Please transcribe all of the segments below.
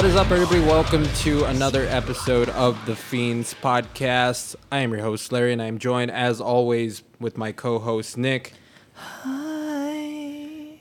What is up, everybody? Welcome to another episode of the Fiends Podcast. I am your host, Larry, and I'm joined, as always, with my co host, Nick. Hi.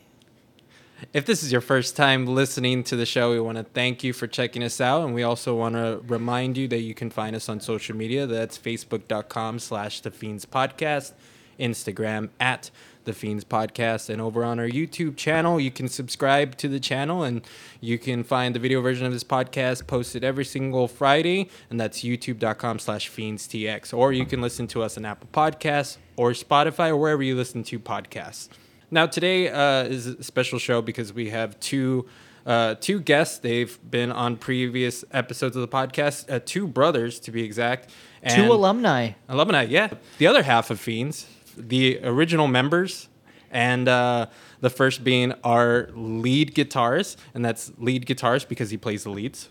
If this is your first time listening to the show, we want to thank you for checking us out. And we also want to remind you that you can find us on social media. That's facebook.com slash the Fiends Podcast, Instagram at the Fiends Podcast, and over on our YouTube channel, you can subscribe to the channel and you can find the video version of this podcast posted every single Friday, and that's youtube.com slash fiendstx. Or you can listen to us on Apple Podcasts or Spotify or wherever you listen to podcasts. Now, today uh, is a special show because we have two uh, two guests. They've been on previous episodes of the podcast, uh, two brothers to be exact. Two alumni. Alumni, yeah. The other half of Fiends, the original members, and uh, the first being our lead guitarist, and that's lead guitarist because he plays the leads.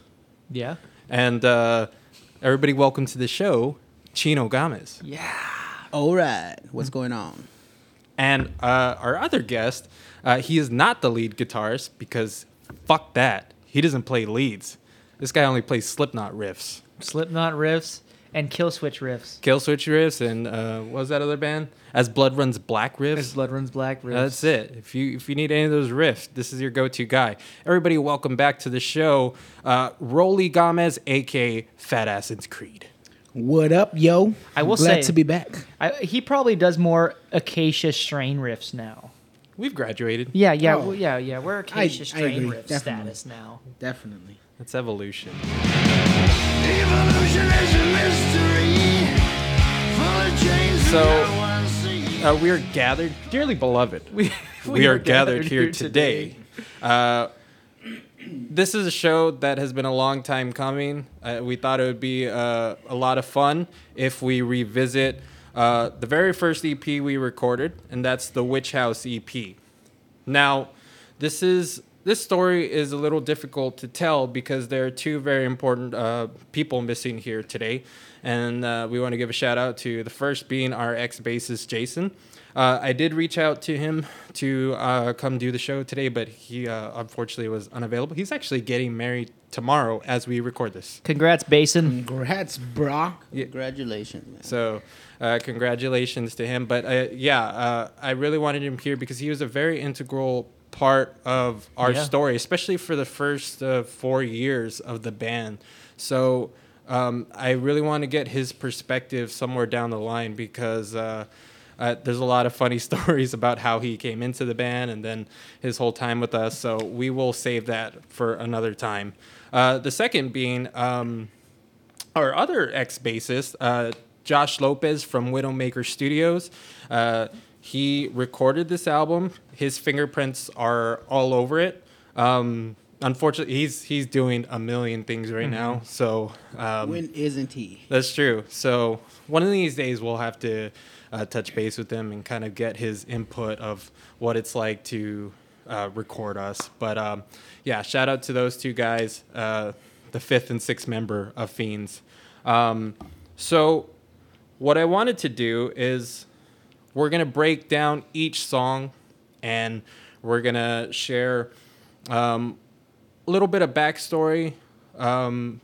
Yeah. And uh, everybody, welcome to the show, Chino Gomez. Yeah. All right, what's going on? And uh, our other guest, uh, he is not the lead guitarist because fuck that. He doesn't play leads. This guy only plays Slipknot riffs, Slipknot riffs and Kill Switch riffs. Kill Switch riffs, and uh, what was that other band? As Blood Runs Black riffs. As Blood Runs Black riffs. That's it. If you if you need any of those riffs, this is your go-to guy. Everybody, welcome back to the show. Uh, Rolly Gomez, aka Fat Assassin's Creed. What up, yo? I will Glad say- to be back. I, he probably does more Acacia Strain riffs now. We've graduated. Yeah, yeah, Oh. well, yeah, yeah. We're Acacia I Strain agree, riff definitely. status now. Definitely. That's evolution. Evolution is a mystery. Full of chains So, that no one sees. Uh, we are gathered, dearly beloved. We we, are, gathered, here today. Uh, this is a show that has been a long time coming. Uh, we thought it would be uh, a lot of fun if we revisit uh, the very first EP we recorded, and that's the Witch House EP. Now, this is this story is a little difficult to tell because there are two very important uh, people missing here today, and uh, we want to give a shout out to the first being our ex bassist Jason. Uh, I did reach out to him to uh, come do the show today, but he uh, unfortunately was unavailable. He's actually getting married tomorrow as we record this. Congrats, Basin. Congrats, brah. Congratulations, man. So, uh, congratulations to him. But uh, yeah, uh, I really wanted him here because he was a very integral part of our Yeah. story, especially for the first uh, four years of the band. So, um, I really want to get his perspective somewhere down the line because. Uh, uh, there's a lot of funny stories about how he came into the band and then his whole time with us. So we will save that for another time. Uh, the second being um, our other ex bassist, uh, Josh Lopez from Widowmaker Studios. Uh, he recorded this album. His fingerprints are all over it. Um, unfortunately, he's he's doing a million things right now. So um, when isn't he? that's true. So one of these days we'll have to uh, touch base with him and kind of get his input of what it's like to uh, record us. But um, yeah, shout out to those two guys, uh, the fifth and sixth member of Fiends. Um, so what I wanted to do is we're gonna break down each song and we're gonna share um, a little bit of backstory. Um,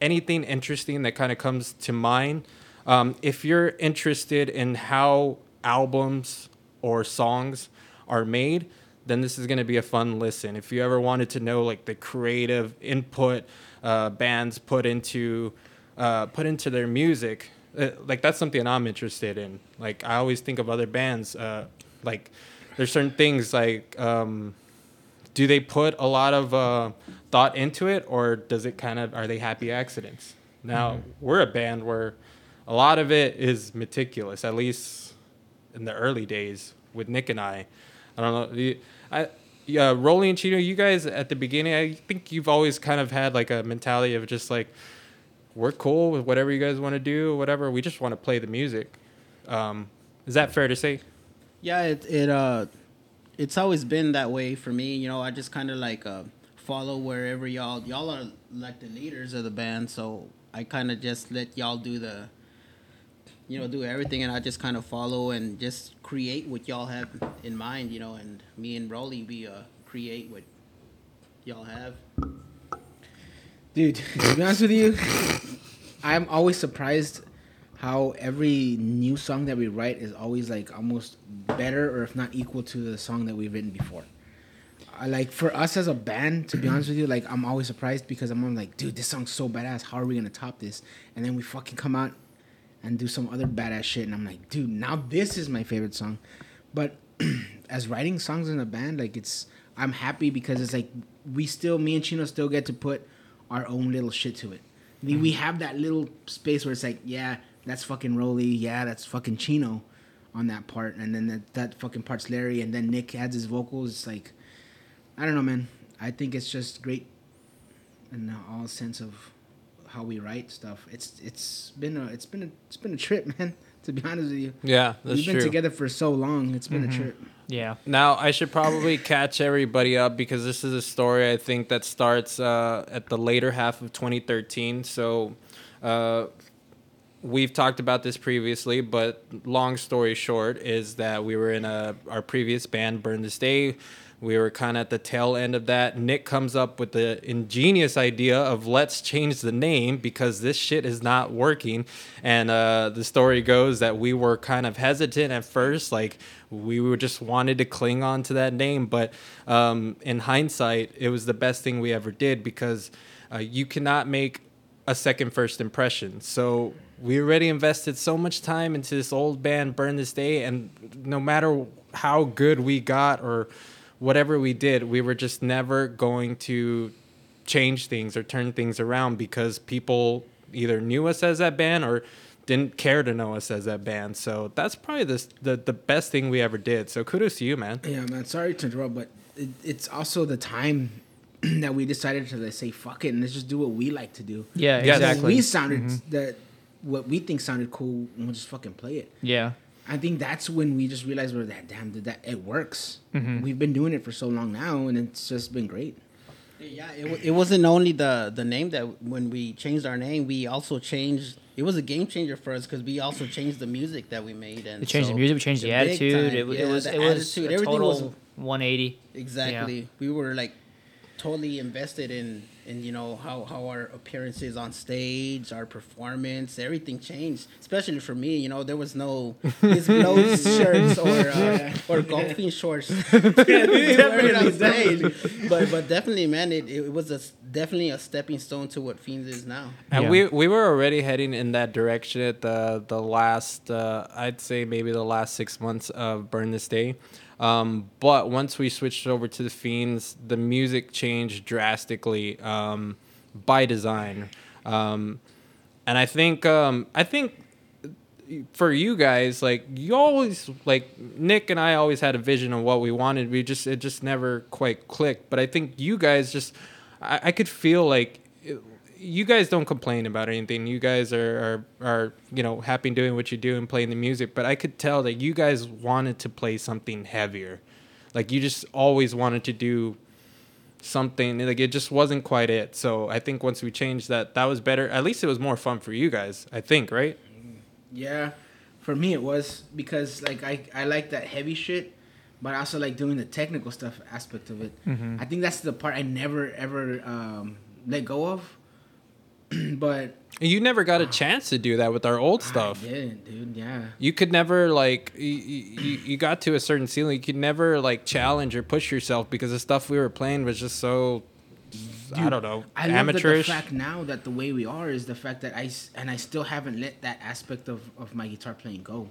anything interesting that kind of comes to mind. Um, if you're interested in how albums or songs are made, then this is going to be a fun listen. If you ever wanted to know like the creative input uh, bands put into uh, put into their music, uh, like that's something I'm interested in. Like I always think of other bands, uh, like there's certain things like. Um, do they put a lot of uh, thought into it or does it kind of are they happy accidents now we're a band where a lot of it is meticulous at least in the early days with nick and i i don't know i yeah rolly and chino you guys at the beginning i think you've always kind of had like a mentality of just like we're cool with whatever you guys want to do whatever we just want to play the music um, is that fair to say Yeah, it it uh, it's always been that way for me. You know, I just kind of like uh, follow wherever y'all y'all are like the leaders of the band, so I kind of just let y'all do the, you know, do everything, and I just kind of follow and just create what y'all have in mind. You know, and me and Rolly we uh create what y'all have. Dude, to be honest with you, I'm always surprised how every new song that we write is always like almost better or if not equal to the song that we've written before. I like for us as a band, to be honest with you, like I'm always surprised because I'm like, dude, this song's so badass. How are we gonna top this? And then we fucking come out and do some other badass shit, and I'm like, dude, now this is my favorite song. But as writing songs in a band, like it's, I'm happy because it's like we still, me and Chino still get to put our own little shit to it. We, we mm-hmm. have that little space where it's like, yeah, that's fucking Rolly, yeah, that's fucking Chino on that part, and then that, that fucking part's Larry, and then Nick adds his vocals. It's like, I don't know, man. I think it's just great in all sense of how we write stuff. It's it's been a it's been a it's been a trip, man. To be honest with you, Yeah, that's we've been true. together for so long. It's been a mm-hmm. trip. Yeah. Now I should probably catch everybody up because this is a story I think that starts uh, at the later half of 2013. So uh, we've talked about this previously, but long story short is that we were in a our previous band, Burn This Day. We were kind of at the tail end of that. Nick comes up with the ingenious idea of let's change the name because this shit is not working. And uh, the story goes that we were kind of hesitant at first, like we were just wanted to cling on to that name. But um, in hindsight, it was the best thing we ever did because uh, you cannot make a second first impression. So we already invested so much time into this old band, Burn This Day, and no matter how good we got or whatever we did, we were just never going to change things or turn things around because people either knew us as that band or didn't care to know us as that band. So that's probably the the, the best thing we ever did. So kudos to you, man. Yeah, man. Sorry to interrupt, but it, it's also the time that we decided to like, say fuck it and let's just do what we like to do. Yeah, Yes. exactly. We sounded mm-hmm. that what we think sounded cool, and we'll just fucking play it. Yeah. I think that's when we just realized we're that damn did that it works. Mm-hmm. We've been doing it for so long now, and it's just been great. Yeah, it, wa- it wasn't only the the name that when we changed our name, we also changed. It was a game changer for us because we also changed the music that we made and We changed so- the music. We changed the big attitude. time, It, yeah, it was the it was attitude, a everything total was 180. exactly. We were like totally invested in in you know how how our appearances on stage, our performance, everything changed. Especially for me, you know, there was no his blows shirts or uh, or golfing shorts. wearing on stage. But but definitely, man, it, it was a s- definitely a stepping stone to what Fiends is now. And Yeah. we we were already heading in that direction at the the last uh, I'd say maybe the last six months of Burn This Day. Um, but once we switched over to the Fiends, the music changed drastically um, by design. Um, and I think um, I think for you guys, like you always like Nick and I always had a vision of what we wanted. We just it just never quite clicked. But I think you guys just I, I could feel like it- you guys don't complain about anything. You guys are, are are you know happy doing what you do and playing the music. But I could tell that you guys wanted to play something heavier. Like you just always wanted to do something like it just wasn't quite it. So I think once we changed that, that was better. At least it was more fun for you guys. I think, right? Yeah, for me it was because like I I like that heavy shit, but I also like doing the technical stuff aspect of it. Mm-hmm. I think that's the part I never ever um, let go of. but You never got a chance to do that with our old stuff. I didn't, dude. Yeah. You could never like you, you, you got to a certain ceiling. You could never like challenge or push yourself because the stuff we were playing was just so I don't know I love that the fact now that the way we are is the fact that I and I still haven't let that aspect of, of my guitar playing go.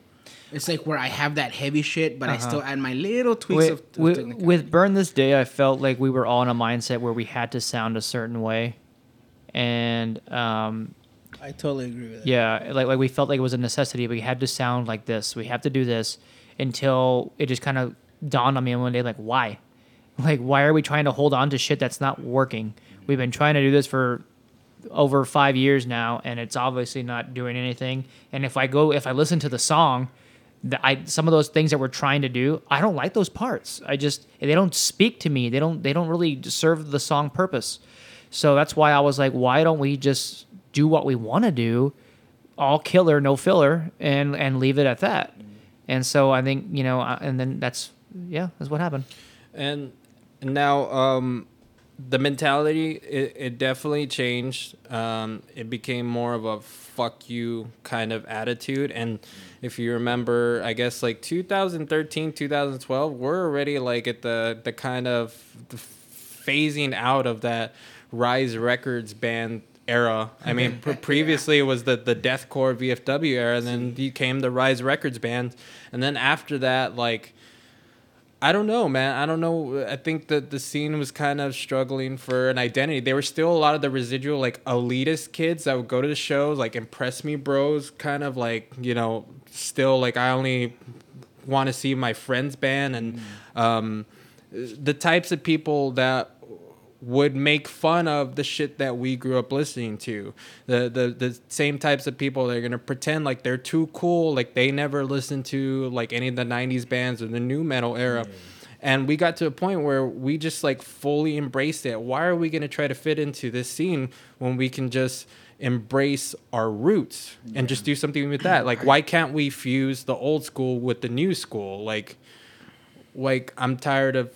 It's like where I have that heavy shit, but I Uh-huh. still add my little tweaks With, of, of with, with Burn This Day, I felt like we were all in a mindset where we had to sound a certain way. And um, I totally agree with that. yeah, like, like we felt like it was a necessity. We had to sound like this. We have to do this until it just kind of dawned on me one day like, why? Like, why are we trying to hold on to shit that's not working? We've been trying to do this for over five years now, and it's obviously not doing anything. And if I go, if I listen to the song, the, I some of those things that we're trying to do, I don't like those parts. I just they don't speak to me. They don't they don't really serve the song purpose. So that's why I was like, why don't we just do what we want to do, all killer, no filler, and and leave it at that. And so I think you know, and then that's yeah, that's what happened. And now, um, the mentality it, it definitely changed um, it became more of a fuck you kind of attitude and if you remember i guess like 2013 2012 we're already like at the the kind of the phasing out of that rise records band era i mean pre- previously it was the the deathcore vfw era and then you came the rise records band and then after that like I don't know, man. I don't know. I think that the scene was kind of struggling for an identity. There were still a lot of the residual, like elitist kids that would go to the shows, like impress me, bros. Kind of like you know, still like I only want to see my friends band and um, the types of people that would make fun of the shit that we grew up listening to. The the the same types of people that are gonna pretend like they're too cool, like they never listened to like any of the '90s bands or the nu metal era. And we got to a point where we just like fully embraced it. Why are we gonna try to fit into this scene when we can just embrace our roots and just do something with that? Like, why can't we fuse the old school with the new school? Like, like I'm tired of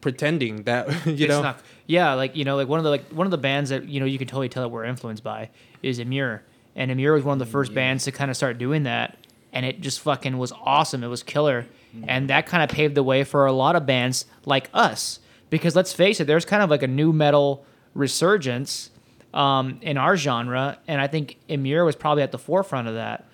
pretending that you It's know. not- yeah, like you know, like one of the like one of the bands that you know you can totally tell that we're influenced by is Emmure, and Emmure was one of the first bands to kind of start doing that, and it just fucking was awesome. It was killer, and that kind of paved the way for a lot of bands like us. Because let's face it, there's kind of like a nu metal resurgence um, in our genre, and I think Emmure was probably at the forefront of that.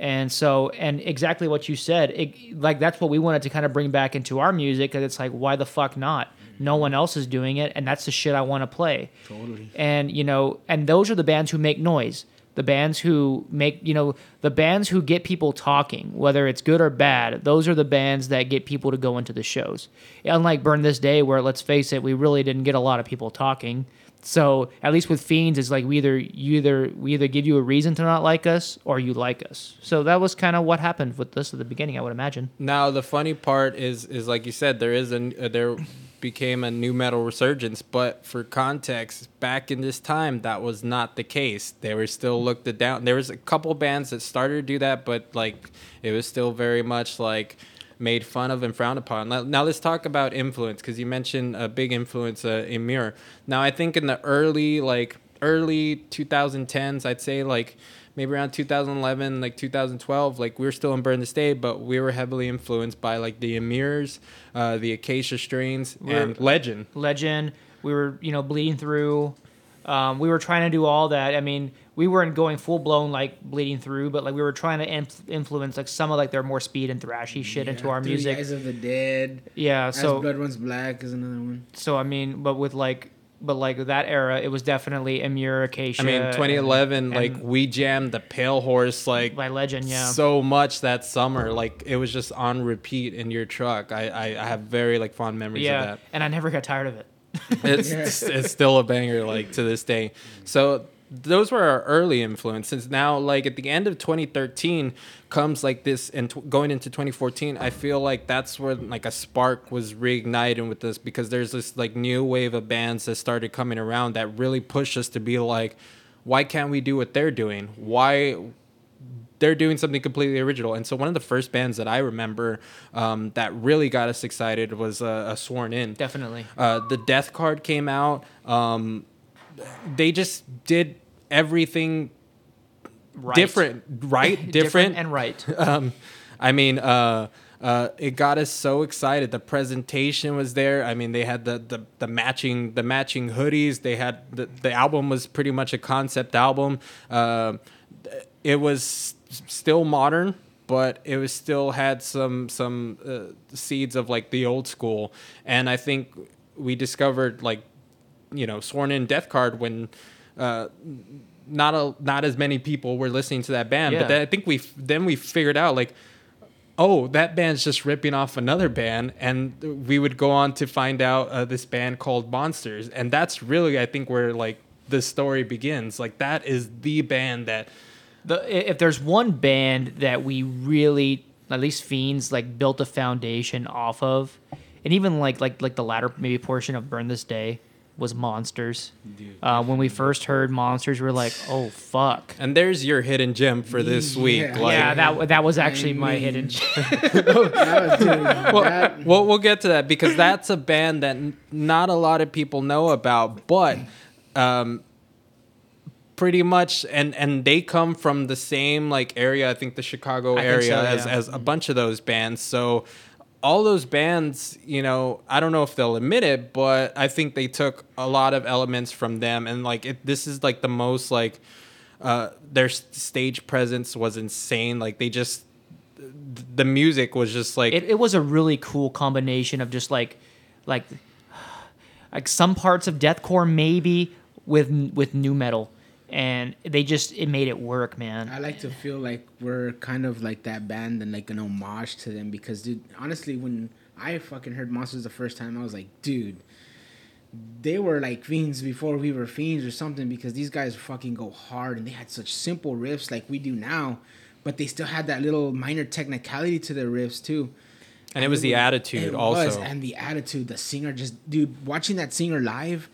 And so, and exactly what you said, it, like that's what we wanted to kind of bring back into our music. Because it's like, why the fuck not? No one else is doing it, and that's the shit I want to play. Totally. And you know, and those are the bands who make noise. The bands who make, you know, the bands who get people talking, whether it's good or bad. Those are the bands that get people to go into the shows. Unlike Burn This Day, where let's face it, we really didn't get a lot of people talking. So at least with Fiends, it's like we either you either we either give you a reason to not like us or you like us. So that was kind of what happened with this at the beginning, I would imagine. Now the funny part is is like you said there is a uh, there became a nu metal resurgence, but for context, back in this time that was not the case. They were still looked down. There was a couple bands that started to do that, but like it was still very much like made fun of and frowned upon. Now, let's talk about influence because you mentioned a big influence uh, in Mirror. Now I think in the early like early 2010s, I'd say like maybe around 2011 like 2012 like we were still in burn the day but we were heavily influenced by like the Emmures uh, the acacia strains We're- and legend Legend, we were you know bleeding through. Um, we were trying to do all that. I mean, we weren't going full blown like bleeding through, but like we were trying to inf- influence like some of like their more speed and thrashy shit into our Three music. Eyes of the Dead. Yeah, As so Blood Runs Black is another one. so I mean, but with like but like that era, it was definitely Emmure Acacia. i mean and- 2011 like and we jammed the pale horse like by Legend, yeah. so much that summer like it was just on repeat in your truck i i, I have very like fond memories yeah, of that and I never got tired of it. it's it's still a banger like to this day. So those were our early influences. Now, like at the end of 2013, comes like this, and t- going into 2014, I feel like that's where like a spark was reignited with this because there's this like new wave of bands that started coming around that really pushed us to be like, why can't we do what they're doing? Why they're doing something completely original. And so one of the first bands that I remember um, that really got us excited was uh, a Sworn In. Definitely. Uh, the Death Card came out. Um, they just did everything Right. different, right? different, and right. um, I mean, uh, uh, it got us so excited. The presentation was there. I mean, they had the, the, the matching the matching hoodies. They had the, the album was pretty much a concept album. Uh, it was still modern, but it was still had some some uh, seeds of like the old school. And I think we discovered like you know sworn in death card when. Uh, not a not as many people were listening to that band, Yeah. but then I think we then we figured out like, oh, that band's just ripping off another band, and we would go on to find out uh, this band called Monsters, and that's really I think where like the story begins. Like that is the band that the if there's one band that we really at least fiends like built a foundation off of and even like like like the latter maybe portion of burn this day was Monsters. Uh, when we first heard Monsters, we were like, "Oh fuck!" And there's your hidden gem for this week. Yeah. Like, yeah, that that was actually my mean- hidden. gem. was- dude, well, well, we'll get to that because that's a band that n- not a lot of people know about, but um, pretty much, and and they come from the same like area. I think the Chicago I area so, as as a bunch of those bands. So all those bands, you know, I don't know if they'll admit it, but I think they took a lot of elements from them, and like it, this is like the most like uh, their stage presence was insane. Like they just the music was just like it, it was a really cool combination of just like like like some parts of deathcore maybe with with nu metal and they just it made it work man I like to feel like we're kind of like that band and like an homage to them because, dude, honestly, when I fucking heard Monsters the first time, I was like, dude, they were like fiends before we were fiends or something because these guys fucking go hard and they had such simple riffs like we do now, but they still had that little minor technicality to their riffs too. and it was the attitude It also. was, and the attitude. The singer just, dude, watching that singer live,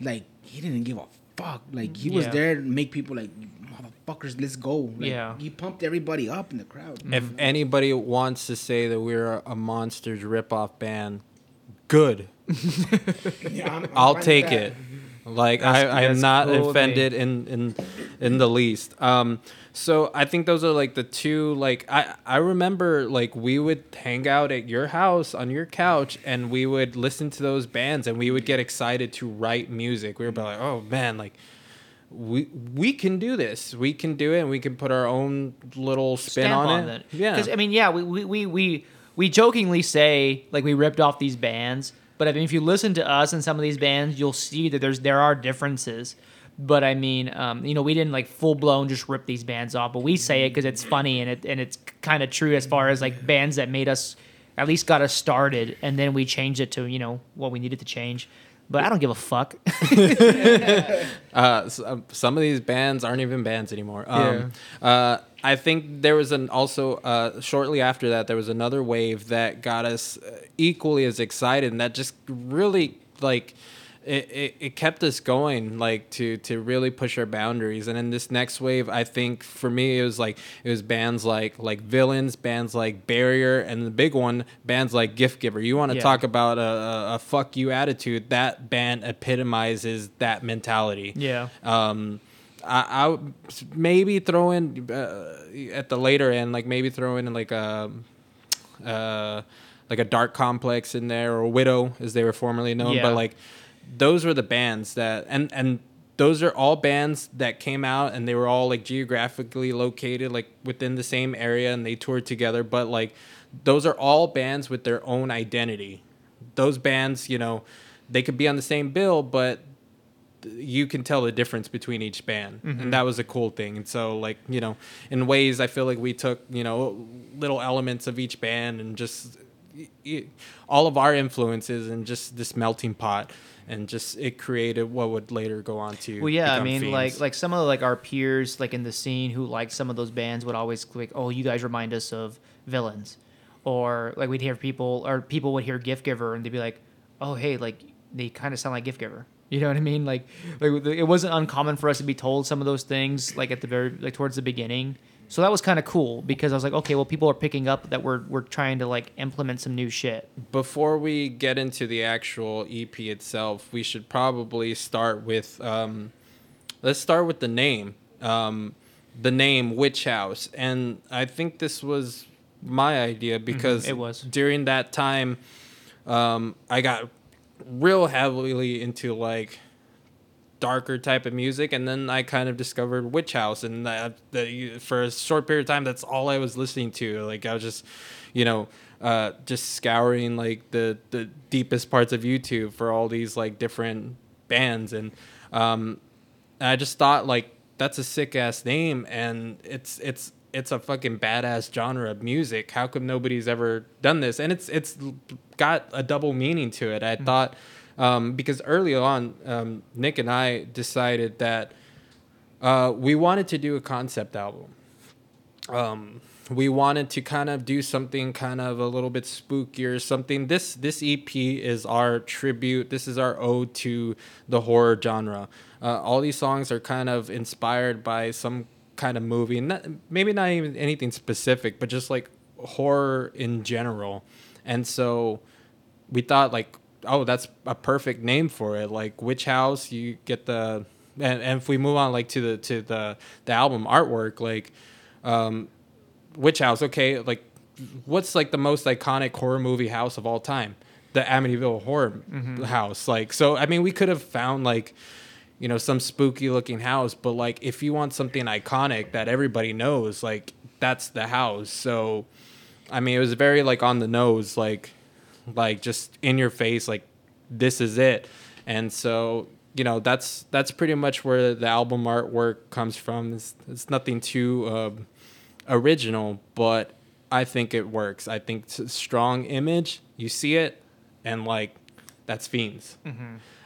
like he didn't give a fuck. Like he was Yeah. there to make people like, motherfuckers, let's go. Like, Yeah. he pumped everybody up in the crowd. if mm-hmm. anybody wants to say that we're a, a monsters ripoff band, good. Yeah, I'm- I'm I'll fine with take that. it. Like That's- I, I am not cool, offended in, in in the least. Um, so I think those are like the two. Like I I remember like we would hang out at your house on your couch and we would listen to those bands and we would get excited to write music. We would be like, oh man, like we we can do this. We can do it and we can put our own little spin stamp on, it. Yeah. because i mean yeah we, we we we we jokingly say like we ripped off these bands but i mean if you listen to us and some of these bands you'll see that there's there are differences. But i mean um, you know we didn't like full blown just rip these bands off but we say it because it's funny and it and it's kind of true as far as like bands that made us at least got us started and then we changed it to you know what we needed to change. But i don't give a fuck. Uh, s- um, some of these bands aren't even bands anymore. Um, uh, I think there was an also uh, shortly after that there was another wave that got us uh, equally as excited, and that just really like it, it, it kept us going like to to really push our boundaries. And in this next wave, I think for me it was like it was bands like like Villains, bands like Barrier, and the big one bands like Gift Giver. You want to Yeah. talk about a, a, a fuck you attitude? That band epitomizes that mentality. Yeah. Um, I, I would maybe throw in uh, at the later end, like maybe throw in like a, uh, like a Darke Complex in there or widow as they were formerly known. Yeah. But like, those were the bands that and and those are all bands that came out and they were all like geographically located like within the same area and they toured together. But like, those are all bands with their own identity. Those bands, you know, they could be on the same bill, but you can tell the difference between each band and mm-hmm. that was a cool thing. And so like you know in ways i feel like we took you know little elements of each band and just all of our influences and just this melting pot and just it created what would later go on to Well, yeah, I mean, like like some of like our peers, like in the scene, who liked some of those bands, would always like, "Oh, you guys remind us of villains," or like we'd hear people or people would hear Gift Giver and they'd be like, "Oh, hey, like they kind of sound like Gift Giver." You know what I mean? Like, like it wasn't uncommon for us to be told some of those things, like at the very like towards the beginning. So that was kind of cool because I was like, okay, well, people are picking up that we're we're trying to like implement some new shit. before we get into the actual EP itself, we should probably start with um, let's start with the name. Um, the name Witch House, and I think this was my idea because it was. during that time. Um, I got real heavily into like darker type of music and then i kind of discovered witch house and that, that for a short period of time that's all i was listening to like i was just you know uh, just scouring like the the deepest parts of youtube for all these like different bands and um, I just thought like that's a sick ass name and it's it's it's a fucking badass genre of music. How come nobody's ever done this? And it's it's got a double meaning to it. I thought um, because early on, um, Nick and I decided that uh, we wanted to do a concept album. um, we wanted to kind of do something kind of a little bit spookier, something. This this EP is our tribute. This is our ode to the horror genre. Uh, all these songs are kind of inspired by some kind of movie, not, maybe not even anything specific, but just like horror in general. And so we thought like, oh, that's a perfect name for it. Like Witch House, you get the and, and if we move on like to the to the the album artwork, like um Witch House, okay, like what's like the most iconic horror movie house of all time? The Amityville Horror House. Like so I mean we could have found like you know some spooky looking house, but like if you want something iconic that everybody knows, like that's the house. So I mean it was very like on the nose like like just in your face like this is it. And so you know that's that's pretty much where the album artwork comes from. It's, it's nothing too um, original, but I think it works. I think it's a strong image. You see it, and like that's fiends,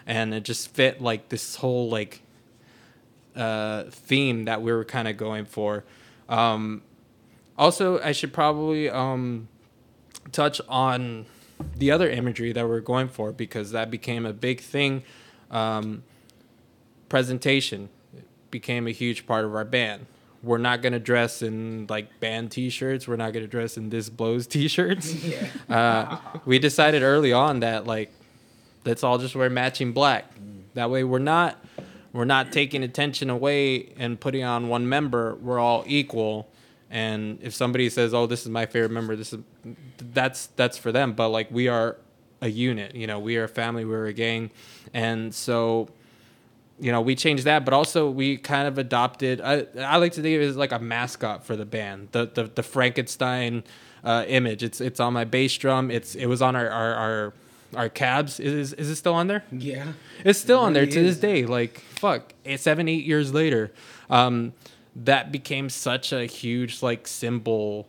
and it just fit like this whole like uh, theme that we were kind of going for. Um, also, I should probably um, touch on the other imagery that we're going for because that became a big thing. Um, presentation became a huge part of our band. We're not gonna dress in like band T-shirts. We're not gonna dress in this blows T-shirts. uh, we decided early on that like let's all just wear matching black. That way we're not we're not taking attention away and putting on one member. We're all equal. And if somebody says, "Oh, this is my favorite member," this is that's that's for them. But like we are a unit. You know, we are a family. We're a gang, and so you know we changed that. But also we kind of adopted. I I like to think of it as like a mascot for the band. The the, the Frankenstein uh, image. It's it's on my bass drum. It's it was on our our our, our cabs. Is is it still on there? Yeah. It's still on there really to this day. Like fuck, eight, seven, eight years later, um, that became such a huge like symbol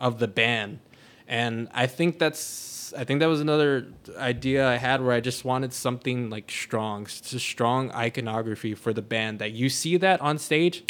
of the band, and I think that's I think that was another idea I had where I just wanted something like strong, just strong iconography for the band that you see that on stage.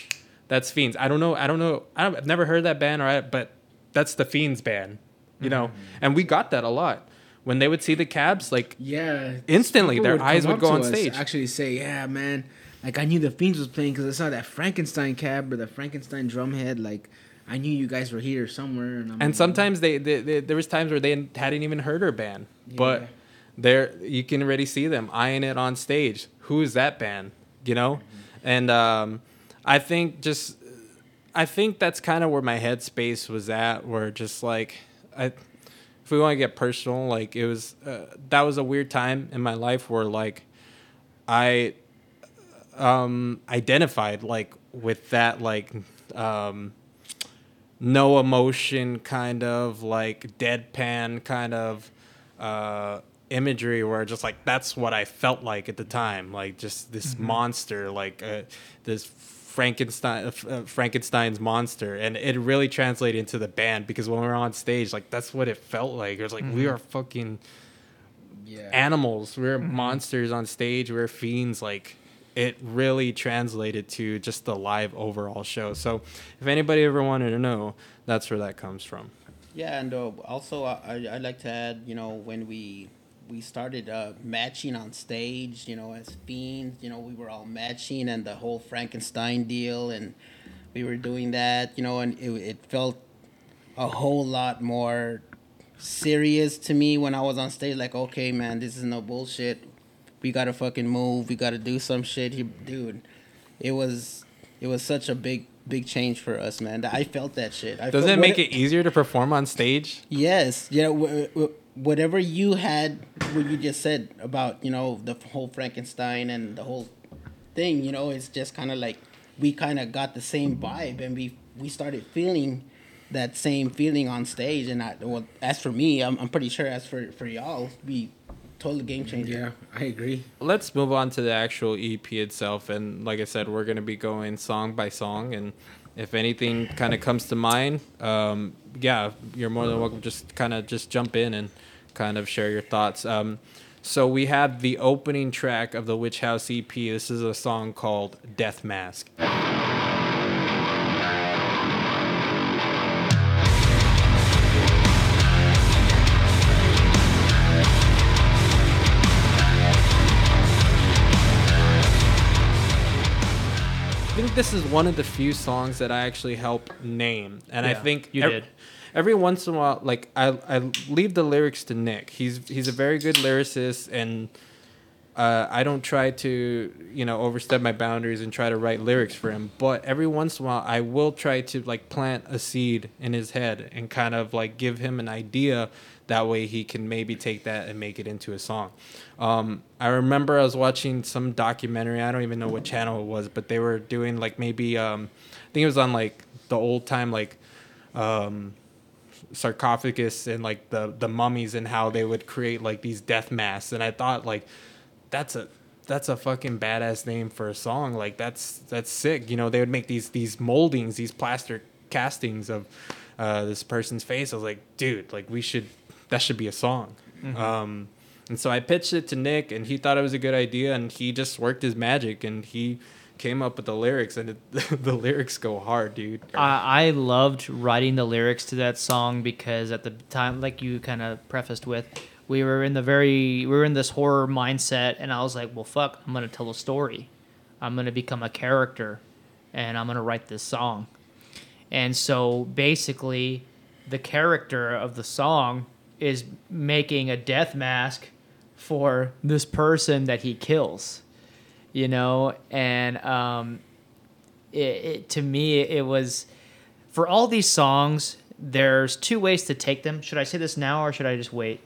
That's Fiends. I don't know. I don't know. I don't, I've never heard that band, or I, but that's the Fiends band, you know. Mm-hmm. And we got that a lot when they would see the cabs. Like Yeah. Instantly, their come eyes would go on us, stage. Actually, say, yeah, man. Like I knew the Fiends was playing because I saw that Frankenstein cab or the Frankenstein drum head. Like I knew you guys were here somewhere. And, I'm and like, sometimes they, they, they there was times where they hadn't even heard her band but there you can already see them eyeing it on stage who is that band you know and um, i think just i think that's kind of where my headspace was at where just like i if we want to get personal like it was uh, that was a weird time in my life where like i um identified like with that like um no emotion kind of like deadpan kind of uh imagery where just like that's what I felt like at the time like just this monster like uh, this Frankenstein uh, Frankenstein's monster and it really translated into the band because when we were on stage like that's what it felt like it was like we are fucking yeah. animals. We're monsters on stage. We're fiends. Like it really translated to just the live overall show. So if anybody ever wanted to know, that's where that comes from. Yeah, and uh, also I I like to add, you know, when we we started uh, matching on stage, you know, as fiends, you know, we were all matching, and the whole Frankenstein deal, and we were doing that, you know, and it, it felt a whole lot more serious to me when I was on stage. Like, okay, man, this is no bullshit. We gotta fucking move. We gotta do some shit, here. dude. It was it was such a big big change for us, man. I felt that shit. I felt- it make what- it easier to perform on stage? Yes, yeah. W- w- whatever you had, what you just said about you know the whole Frankenstein and the whole thing, you know, it's just kind of like we kind of got the same vibe, and we we started feeling that same feeling on stage. And I, well, as for me, I'm, I'm pretty sure as for for y'all, we total game changer. Yeah, I agree. Let's move on to the actual EP itself. And like I said, we're going to be going song by song. And if anything kind of comes to mind, um, yeah, you're more than welcome. Just kind of just jump in and kind of share your thoughts. Um, so we have the opening track of the Witch House EP. This is a song called Death Mask. This is one of the few songs that I actually help name, and I think you ev- did. Every once in a while, like I, I leave the lyrics to Nick. He's he's a very good lyricist, and uh, I don't try to you know overstep my boundaries and try to write lyrics for him. But every once in a while, I will try to like plant a seed in his head and kind of like give him an idea. That way, he can maybe take that and make it into a song. Um, I remember I was watching some documentary. I don't even know what channel it was, but they were doing like maybe um, I think it was on like the old time like. Um, sarcophagus and like the the mummies and how they would create like these death masks and i thought like that's a that's a fucking badass name for a song like that's that's sick you know they would make these these moldings these plaster castings of uh, this person's face i was like dude like we should that should be a song. Um and so i pitched it to nick and he thought it was a good idea and he just worked his magic and he came up with the lyrics and it, the lyrics go hard dude. I, I loved writing the lyrics to that song because at the time, like you kind of prefaced with, we were in the very we were in this horror mindset, and I was like, well, fuck, I'm gonna tell a story, I'm gonna become a character, and I'm gonna write this song, and so basically, the character of the song is making a death mask for this person that he kills, you know, and um, it, it to me it was for all these songs there's two ways to take them. Should i say this now or should i just wait?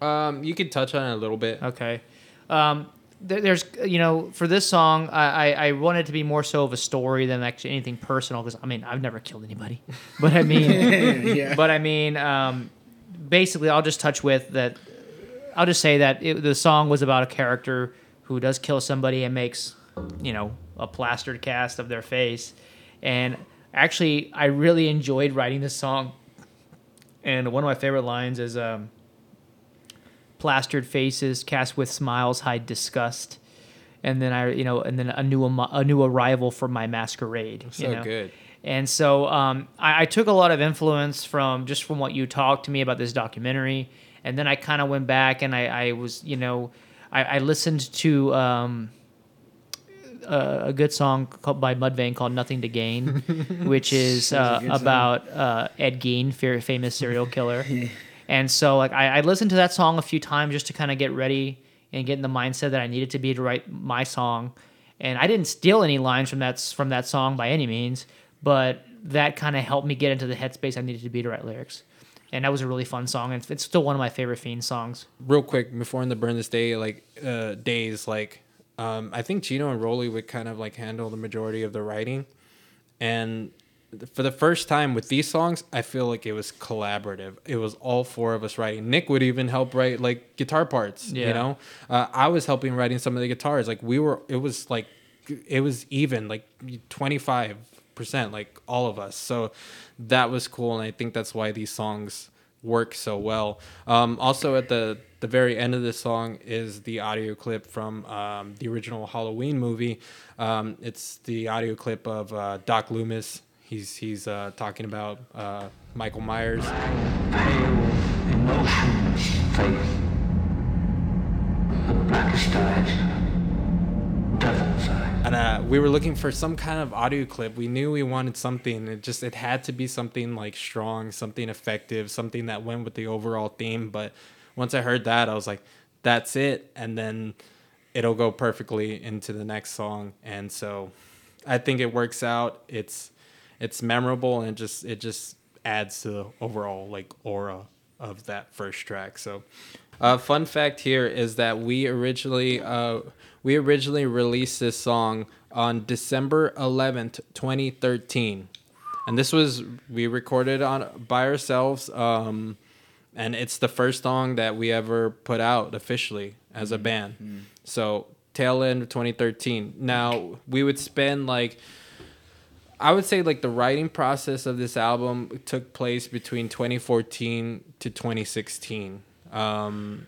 Um you could touch on it a little bit. Okay. Um there, there's you know for this song I, I i wanted it to be more so of a story than actually anything personal because i mean i've never killed anybody. But i mean yeah. but i mean um basically i'll just touch with that i'll just say that it, the song was about a character who does kill somebody and makes you know a plastered cast of their face. And actually i really enjoyed writing this song. And one of my favorite lines is um, plastered faces cast with smiles hide disgust. And then i you know and then a new a new arrival for my masquerade you so know? good And so um, I, I took a lot of influence from just from what you talked to me about this documentary, and then I kind of went back and I, I was, you know, I, I listened to um, a, a good song called, by Mudvayne called "Nothing to Gain," which is uh, about uh, Ed Gein, famous serial killer. and so like I, I listened to that song a few times just to kind of get ready and get in the mindset that I needed to be to write my song. And I didn't steal any lines from that from that song by any means, but that kind of helped me get into the headspace I needed to be to write lyrics. And that was a really fun song, and it's still one of my favorite Fiend songs. Real quick, before in the burn this day, like uh, days, like um, I think Gino and Rolly would kind of like handle the majority of the writing, and for the first time with these songs, I feel like it was collaborative. It was all four of us writing. Nick would even help write like guitar parts. Yeah. You know, uh, I was helping writing some of the guitars. Like we were, it was like, it was even like twenty five percent, like all of us. So that was cool and i think that's why these songs work so well. Um, also at the the very end of this song is the audio clip from um, the original halloween movie. Um, it's the audio clip of uh, doc loomis. He's he's uh, talking about uh, michael myers. My and uh, we were looking for some kind of audio clip. We knew we wanted something. It just it had to be something like strong, something effective, something that went with the overall theme. But once I heard that, I was like, "That's it," and then it'll go perfectly into the next song. And so, I think it works out. It's it's memorable and it just it just adds to the overall like aura of that first track. So, uh, fun fact here is that we originally uh, we originally released this song on December eleventh, twenty thirteen, and this was we recorded on by ourselves. Um, and it's the first song that we ever put out officially as a band. So tail end of 2013. Now we would spend like I would say like the writing process of this album took place between 2014 to 2016. Um,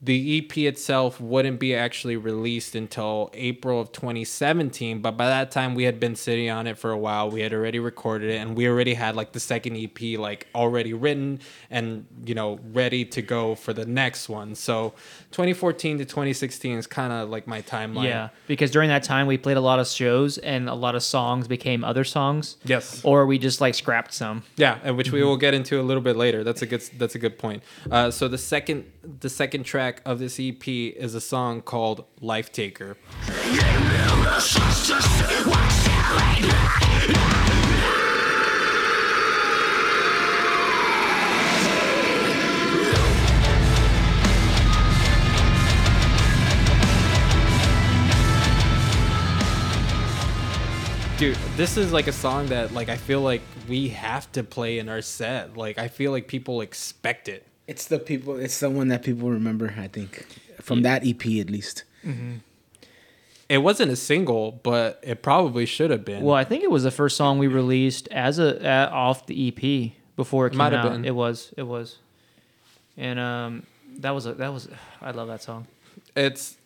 the EP itself wouldn't be actually released until April of 2017. But by that time, we had been sitting on it for a while. We had already recorded it, and we already had like the second EP like already written and you know ready to go for the next one. So 2014 to 2016 is kind of like my timeline. Yeah, because during that time we played a lot of shows and a lot of songs became other songs. Yes. Or we just like scrapped some. Yeah, and which we will get into a little bit later. That's a good. That's a good point. Uh, so the second, the second track of this EP is a song called "Life Taker." Dude, this is like a song that like I feel like we have to play in our set. Like I feel like people expect it. It's the people. It's the one that people remember. I think from that EP at least. It wasn't a single, but it probably should have been. Well, I think it was the first song we released as a uh, off the EP before it came Might have out. been. It was. It was. And um that was a, that was I love that song. it's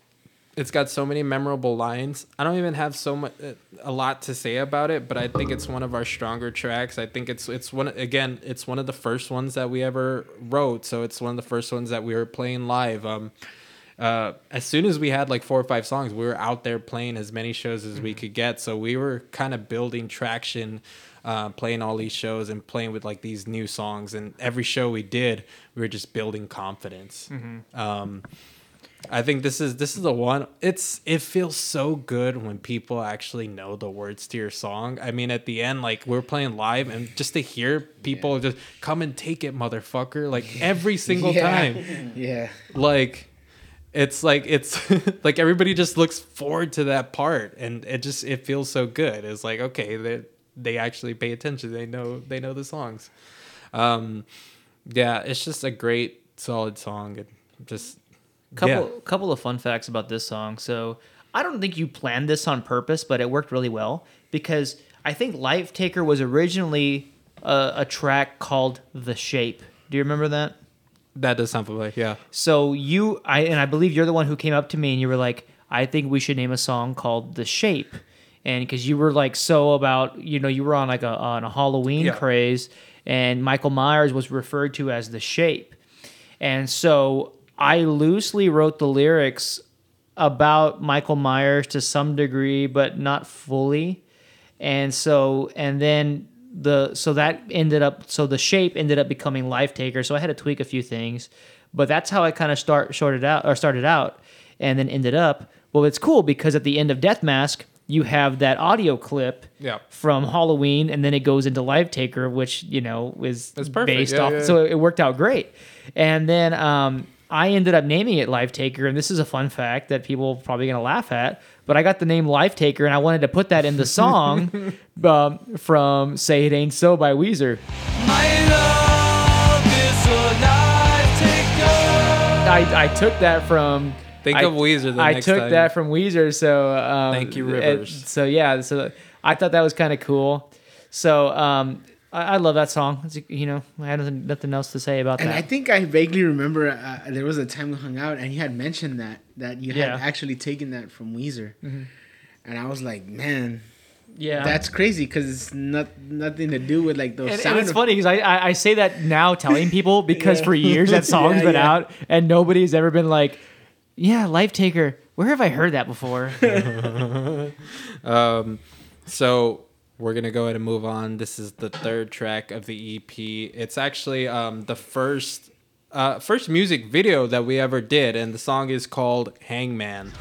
it's got so many memorable lines. I don't even have so much a lot to say about it, but I think it's one of our stronger tracks. I think it's it's one again, it's one of the first ones that we ever wrote, so it's one of the first ones that we were playing live. Um uh, as soon as we had like four or five songs, we were out there playing as many shows as we could get. So we were kind of building traction, uh, playing all these shows and playing with like these new songs. And every show we did, we were just building confidence. Um, I think this is this is the one. It's it feels so good when people actually know the words to your song. I mean, at the end, like we're playing live, and just to hear people just come and take it, motherfucker, like every single Yeah. time Yeah. like it's like it's like everybody just looks forward to that part and it just it feels so good it's like okay they they actually pay attention they know they know the songs um yeah it's just a great solid song and just Couple yeah. couple of fun facts about this song. So I don't think you planned this on purpose, but it worked really well because I think Life Taker was originally a, a track called The Shape. Do you remember that? that does sound familiar yeah So you, I and I believe you're the one who came up to me and you were like, I think we should name a song called "The Shape," and because you were like so about, you know, you were on like a on a Halloween Yeah. craze, and Michael Myers was referred to as the Shape, and so I loosely wrote the lyrics about Michael Myers to some degree, but not fully, and so and then the so that ended up so the shape ended up becoming life taker. So i had to tweak a few things but that's how i kind of start shorted out or started out and then ended up. Well it's cool because at the end of death mask you have that audio clip Yeah. from halloween and then it goes into life taker which you know is perfect. based Yeah, off yeah, so it worked out great. And then um I ended up naming it Life Taker, and this is a fun fact that people are probably gonna laugh at. But I got the name Life Taker, and I wanted to put that in the song um, from "Say It Ain't So" by Weezer. I, I took that from. Think I, of Weezer the I next took time. that from Weezer, so um, Thank you, it- Rivers. so yeah, so I thought that was kind of cool. So um, I, I love that song. It's, you know, I had nothing, nothing else to say about And that. I think I vaguely remember uh, there was a time we hung out and he had mentioned that that you had Yeah. Mm-hmm. actually taken that from Weezer, and I was like, man, yeah, that's crazy because it's not nothing to do with like those And, sound. and it's eff- funny because I, I I say that now telling people because Yeah. for years that song's Yeah, been yeah. out and nobody's ever been like, yeah, Life Taker. Where have I heard that before? Um, so we're gonna go ahead and move on. This is the third track of the EP. It's actually um, the first uh, first music video that we ever did, and the song is called "Hangman."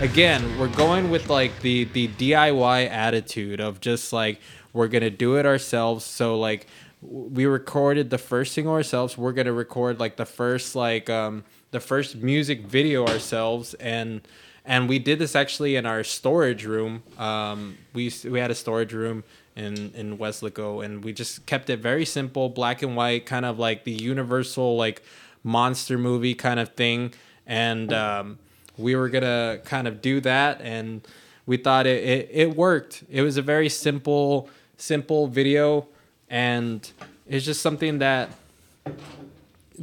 Again we're going with like the the diy attitude of just like we're gonna do it ourselves. So like we recorded the first single ourselves. We're gonna record like the first like um the first music video ourselves. And and we did this actually in our storage room. Um we we had a storage room in in Weslaco, and we just kept it very simple, black and white, kind of like the universal like monster movie kind of thing, and um, we were gonna kind of do that, and we thought it, it it worked. It was a very simple simple video, and it's just something that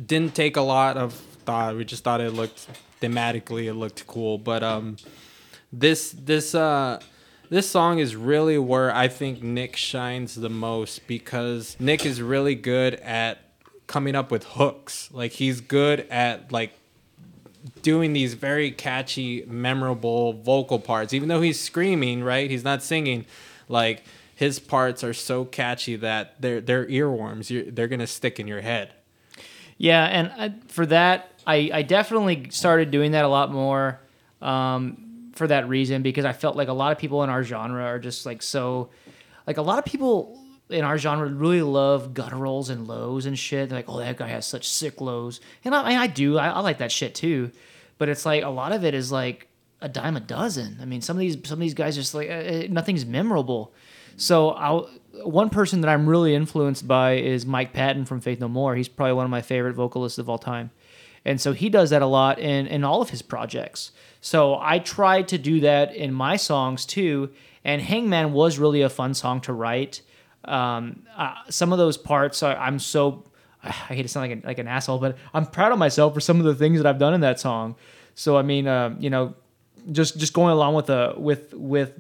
didn't take a lot of thought. We just thought it looked thematically it looked cool. But um this this uh this song is really where I think Nick shines the most because Nick is really good at coming up with hooks. Like he's good at like doing these very catchy, memorable vocal parts. Even though he's screaming, right? He's not singing. Like his parts are so catchy that they're they're earworms. You're, they're gonna stick in your head. Yeah, and I, for that, I, I definitely started doing that a lot more um, for that reason because I felt like a lot of people in our genre are just like so, like a lot of people in our genre really love gutturals and lows and shit. They're like, oh, that guy has such sick lows, and I, I do. I, I like that shit too, but it's like a lot of it is like a dime a dozen. I mean, some of these some of these guys just like uh, nothing's memorable. So I'll, one person that I'm really influenced by is Mike Patton from Faith No More. He's probably one of my favorite vocalists of all time. And so he does that a lot in, in all of his projects. So I tried to do that in my songs too. And Hangman was really a fun song to write. Um, uh, some of those parts, I, I'm so, I hate to sound like, a, like an asshole, but I'm proud of myself for some of the things that I've done in that song. So I mean, uh, you know, just just going along with the with with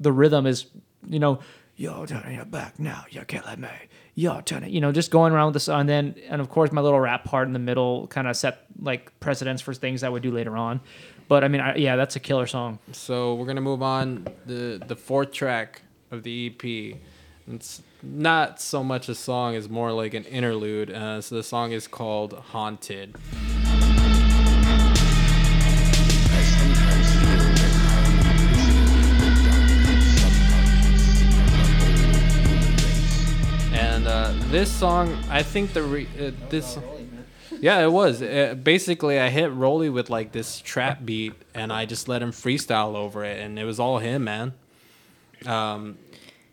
the rhythm is you know, you're turning your back now. You can't let me. You're turning, you know, just going around with song. And then, and of course, my little rap part in the middle kind of set like precedents for things I would do later on. But I mean, I, yeah, that's a killer song. So we're gonna move on the the fourth track of the EP. It's not so much a song; it's more like an interlude. Uh, so the song is called "Haunted." And uh, this song, I think the re- uh, this. Yeah, it was. Uh, basically, I hit Rolly with like this trap beat, and I just let him freestyle over it, and it was all him, man. Um,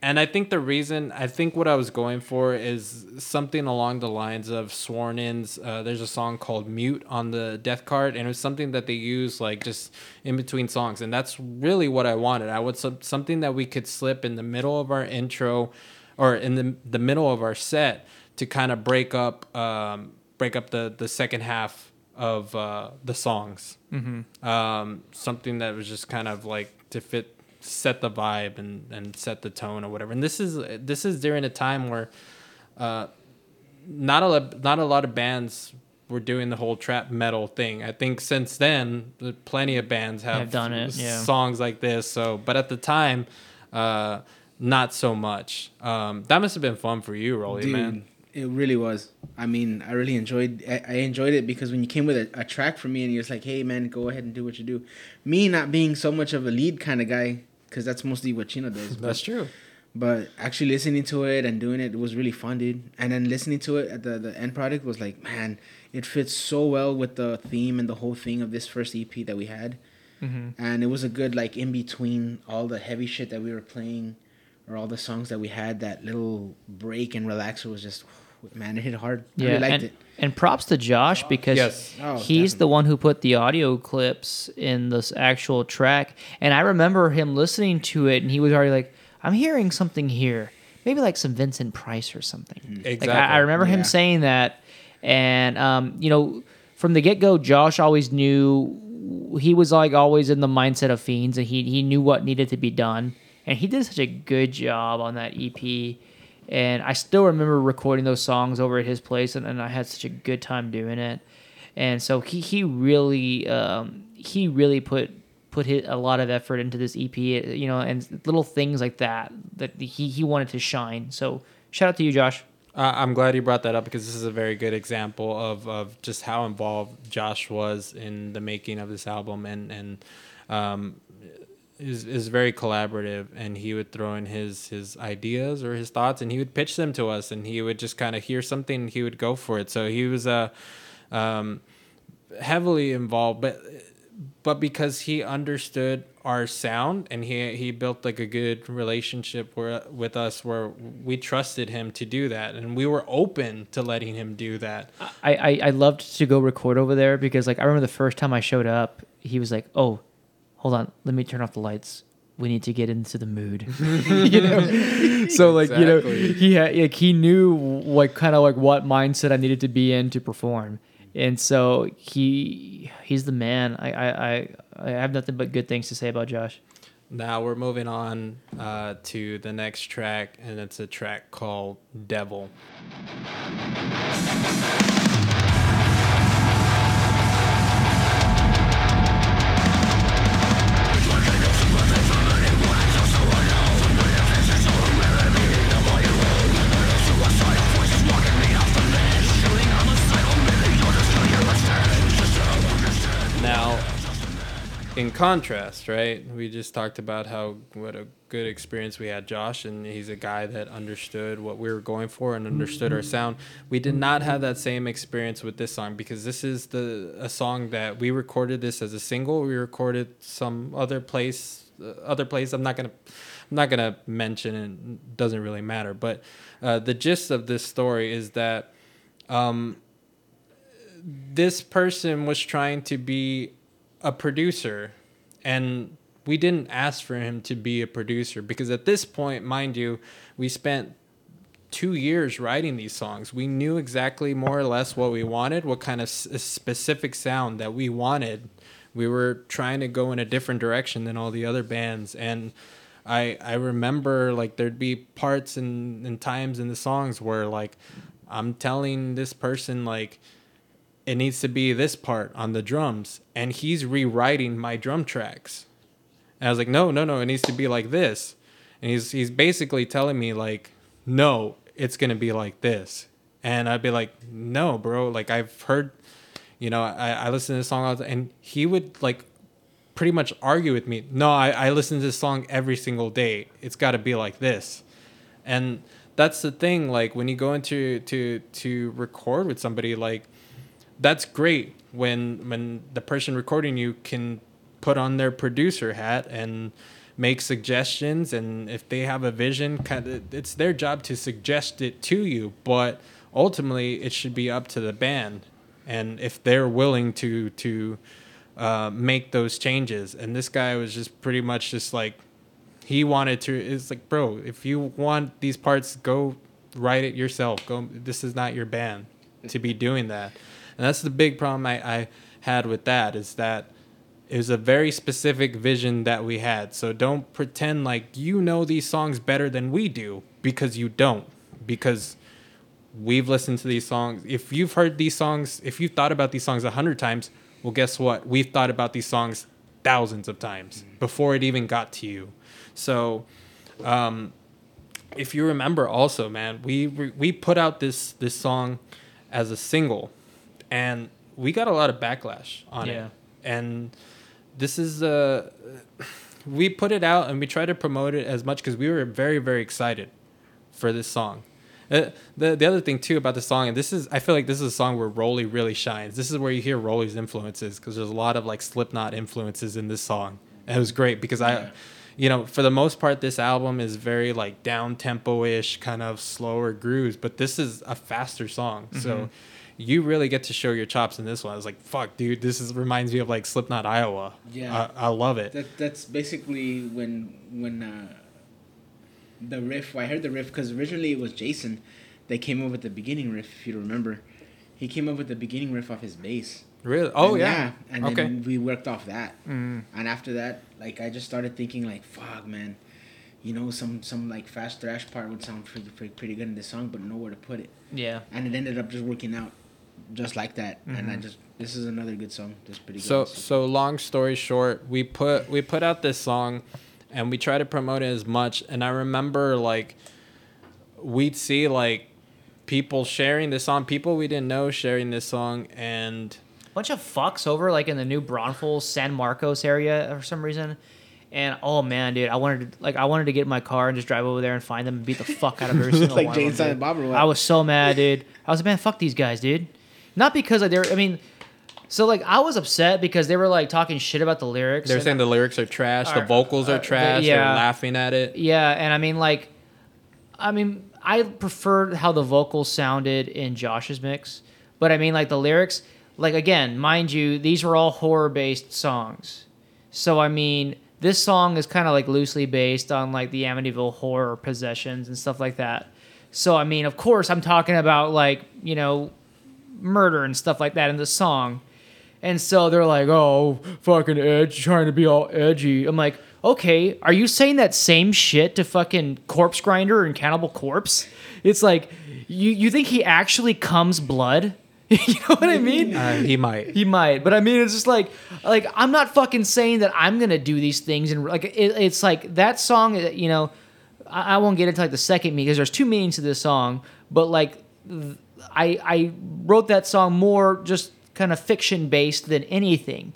and I think the reason, I think what I was going for is something along the lines of Sworn In's. Uh, there's a song called Mute on the Death Card, and it was something that they use like just in between songs, and that's really what I wanted. I some, something that we could slip in the middle of our intro, or in the the middle of our set to kind of break up. Um, break up the the second half of uh, the songs. Mm-hmm. Um, something that was just kind of like to fit set the vibe and, and set the tone or whatever. And this is this is during a time where uh, not a lo- not a lot of bands were doing the whole trap metal thing. I think since then, plenty of bands have, Have done it, yeah. songs like this. So, but at the time, uh, not so much. Um, that must have been fun for you, Rolly, Dude, man. it really was. I mean, I really enjoyed. I, I enjoyed it because when you came with a, a track for me and you was like, "Hey, man, go ahead and do what you do." Me not being so much of a lead kind of guy, because that's mostly what Chino does. That's but, true. But actually listening to it and doing it, it was really fun, dude. And then listening to it at the the end product was like, man, it fits so well with the theme and the whole thing of this first EP that we had. Mm-hmm. And it was a good like in between all the heavy shit that we were playing, or all the songs that we had. That little break and relaxer was just, man, it hit hard. I Yeah, really liked and, it. and props to Josh because Yes. Oh, he's the one who put the audio clips in this actual track. And I remember him listening to it, and he was already like, "I'm hearing something here, maybe like some Vincent Price or something." Exactly. Like I, I remember him saying that, and um, you know, from the get go, Josh always knew he was like always in the mindset of fiends, and he he knew what needed to be done, and he did such a good job on that EP. And I still remember recording those songs over at his place, and, and I had such a good time doing it. And so he he really um, he really put put hit a lot of effort into this EP, you know, and little things like that that he he wanted to shine. So shout out to you, Josh. Uh, I'm glad you brought that up because this is a very good example of, of just how involved Josh was in the making of this album and and um, is is very collaborative and he would throw in his his ideas or his thoughts and he would pitch them to us and he would just kind of hear something and he would go for it. So he was uh, um, heavily involved, but but because he understood our sound and he he built like a good relationship where, with us where we trusted him to do that and we were open to letting him do that. I, I I loved to go record over there because like I remember the first time I showed up, he was like, "Oh, hold on, let me turn off the lights. We need to get into the mood." you know, so like you know, he had like he knew like kind of like what mindset I needed to be in to perform, and so he he's the man. I I I, I have nothing but good things to say about Josh. Now we're moving on uh, to the next track and it's a track called Devil. In contrast, right? We just talked about how what a good experience we had, Josh, and he's a guy that understood what we were going for and understood our sound. We did not have that same experience with this song because this is the a song that we recorded this as a single. We recorded some other place, uh, other place. I'm not gonna, I'm not gonna mention. It doesn't really matter. But uh, the gist of this story is that. Um, this person was trying to be a producer and we didn't ask for him to be a producer because at this point mind you we spent two years writing these songs. We knew exactly more or less what we wanted what kind of s- specific sound that we wanted. We were trying to go in a different direction than all the other bands and i i remember like there'd be parts and, and times in the songs where like i'm telling this person like it needs to be this part on the drums and he's rewriting my drum tracks. And i was like no no no it needs to be like this. And he's he's basically telling me like no it's gonna be like this. And i'd be like no bro like i've heard you know i, I listen to this song all the, and he would like pretty much argue with me no I, I listen to this song every single day. It's got to be like this. And that's the thing like when you go into to to record with somebody like that's great when when the person recording you can put on their producer hat and make suggestions and if they have a vision kind of it's their job to suggest it to you but ultimately it should be up to the band and if they're willing to to uh, make those changes. And this guy was just pretty much just like he wanted to it's like bro if you want these parts go write it yourself. Go this is not your band to be doing that and that's the big problem I, I had with that is that it was a very specific vision that we had. So don't pretend like you know these songs better than we do because you don't. Because we've listened to these songs. If you've heard these songs if you've thought about these songs a hundred times well guess what? We've thought about these songs thousands of times before it even got to you. So um, if you remember also man we we put out this this song as a single and we got a lot of backlash on Yeah. it and this is uh we put it out and we tried to promote it as much because we were very very excited for this song. Uh, the the other thing too about the song and this is i feel like this is a song where Rolly really shines. This is where you hear Rolly's influences because there's a lot of like slipknot influences in this song. And it was great because i you know for the most part this album is very like down tempo-ish kind of slower grooves but this is a faster song. So you really get to show your chops in this one i was like fuck dude this is reminds me of like slipknot iowa Yeah. i, I love it That that's basically when when uh, the riff. I heard the riff because originally it was Jason that came up with the beginning riff. If you remember, he came up with the beginning riff off his bass. really oh And yeah, and okay then we worked off that. And after that, like I just started thinking like, fuck, man, you know, some some like fast thrash part would sound pretty pretty, pretty good in this song, but nowhere to put it. Yeah. And it ended up just working out, just like that. And I mm-hmm. just this is another good song. That's pretty good. So so long story short, we put we put out this song and we try to promote it as much and I remember like we'd see like people sharing this song, people we didn't know sharing this song and bunch of fucks over like in the new Braunfels San Marcos area for some reason. And oh man, dude, I wanted to like I wanted to get in my car and just drive over there and find them and beat the fuck out of every single Like one. Jane of them, Silent. Bob? I was so mad, dude. I was like, man, fuck these guys, dude. Not because of their. I mean, So like I was upset because they were like talking shit about the lyrics. They're and- saying the lyrics are trash, the vocals are- are trash. yeah. They're laughing at it. Yeah, and I mean like I mean I preferred how the vocals sounded in Josh's mix, but I mean like the lyrics like again, mind you, these were all horror based songs. So I mean, this song is kind of like loosely based on like the Amityville horror possessions and stuff like that. So I mean, of course, I'm talking about like, you know, murder and stuff like that in the song. And so they're like, "Oh, fucking edge, trying to be all edgy." I'm like, "Okay, are you saying that same shit to fucking Corpsegrinder and Cannibal Corpse?" It's like, you you think he actually comes blood? you know what I mean? Uh, he might. He might, but I mean, it's just like, like I'm not fucking saying that I'm gonna do these things, and like it, it's like that song. uh, You know, I, I won't get into like the second meaning because there's two meanings to this song, but like, th- I I wrote that song more just kind of fiction based than anything.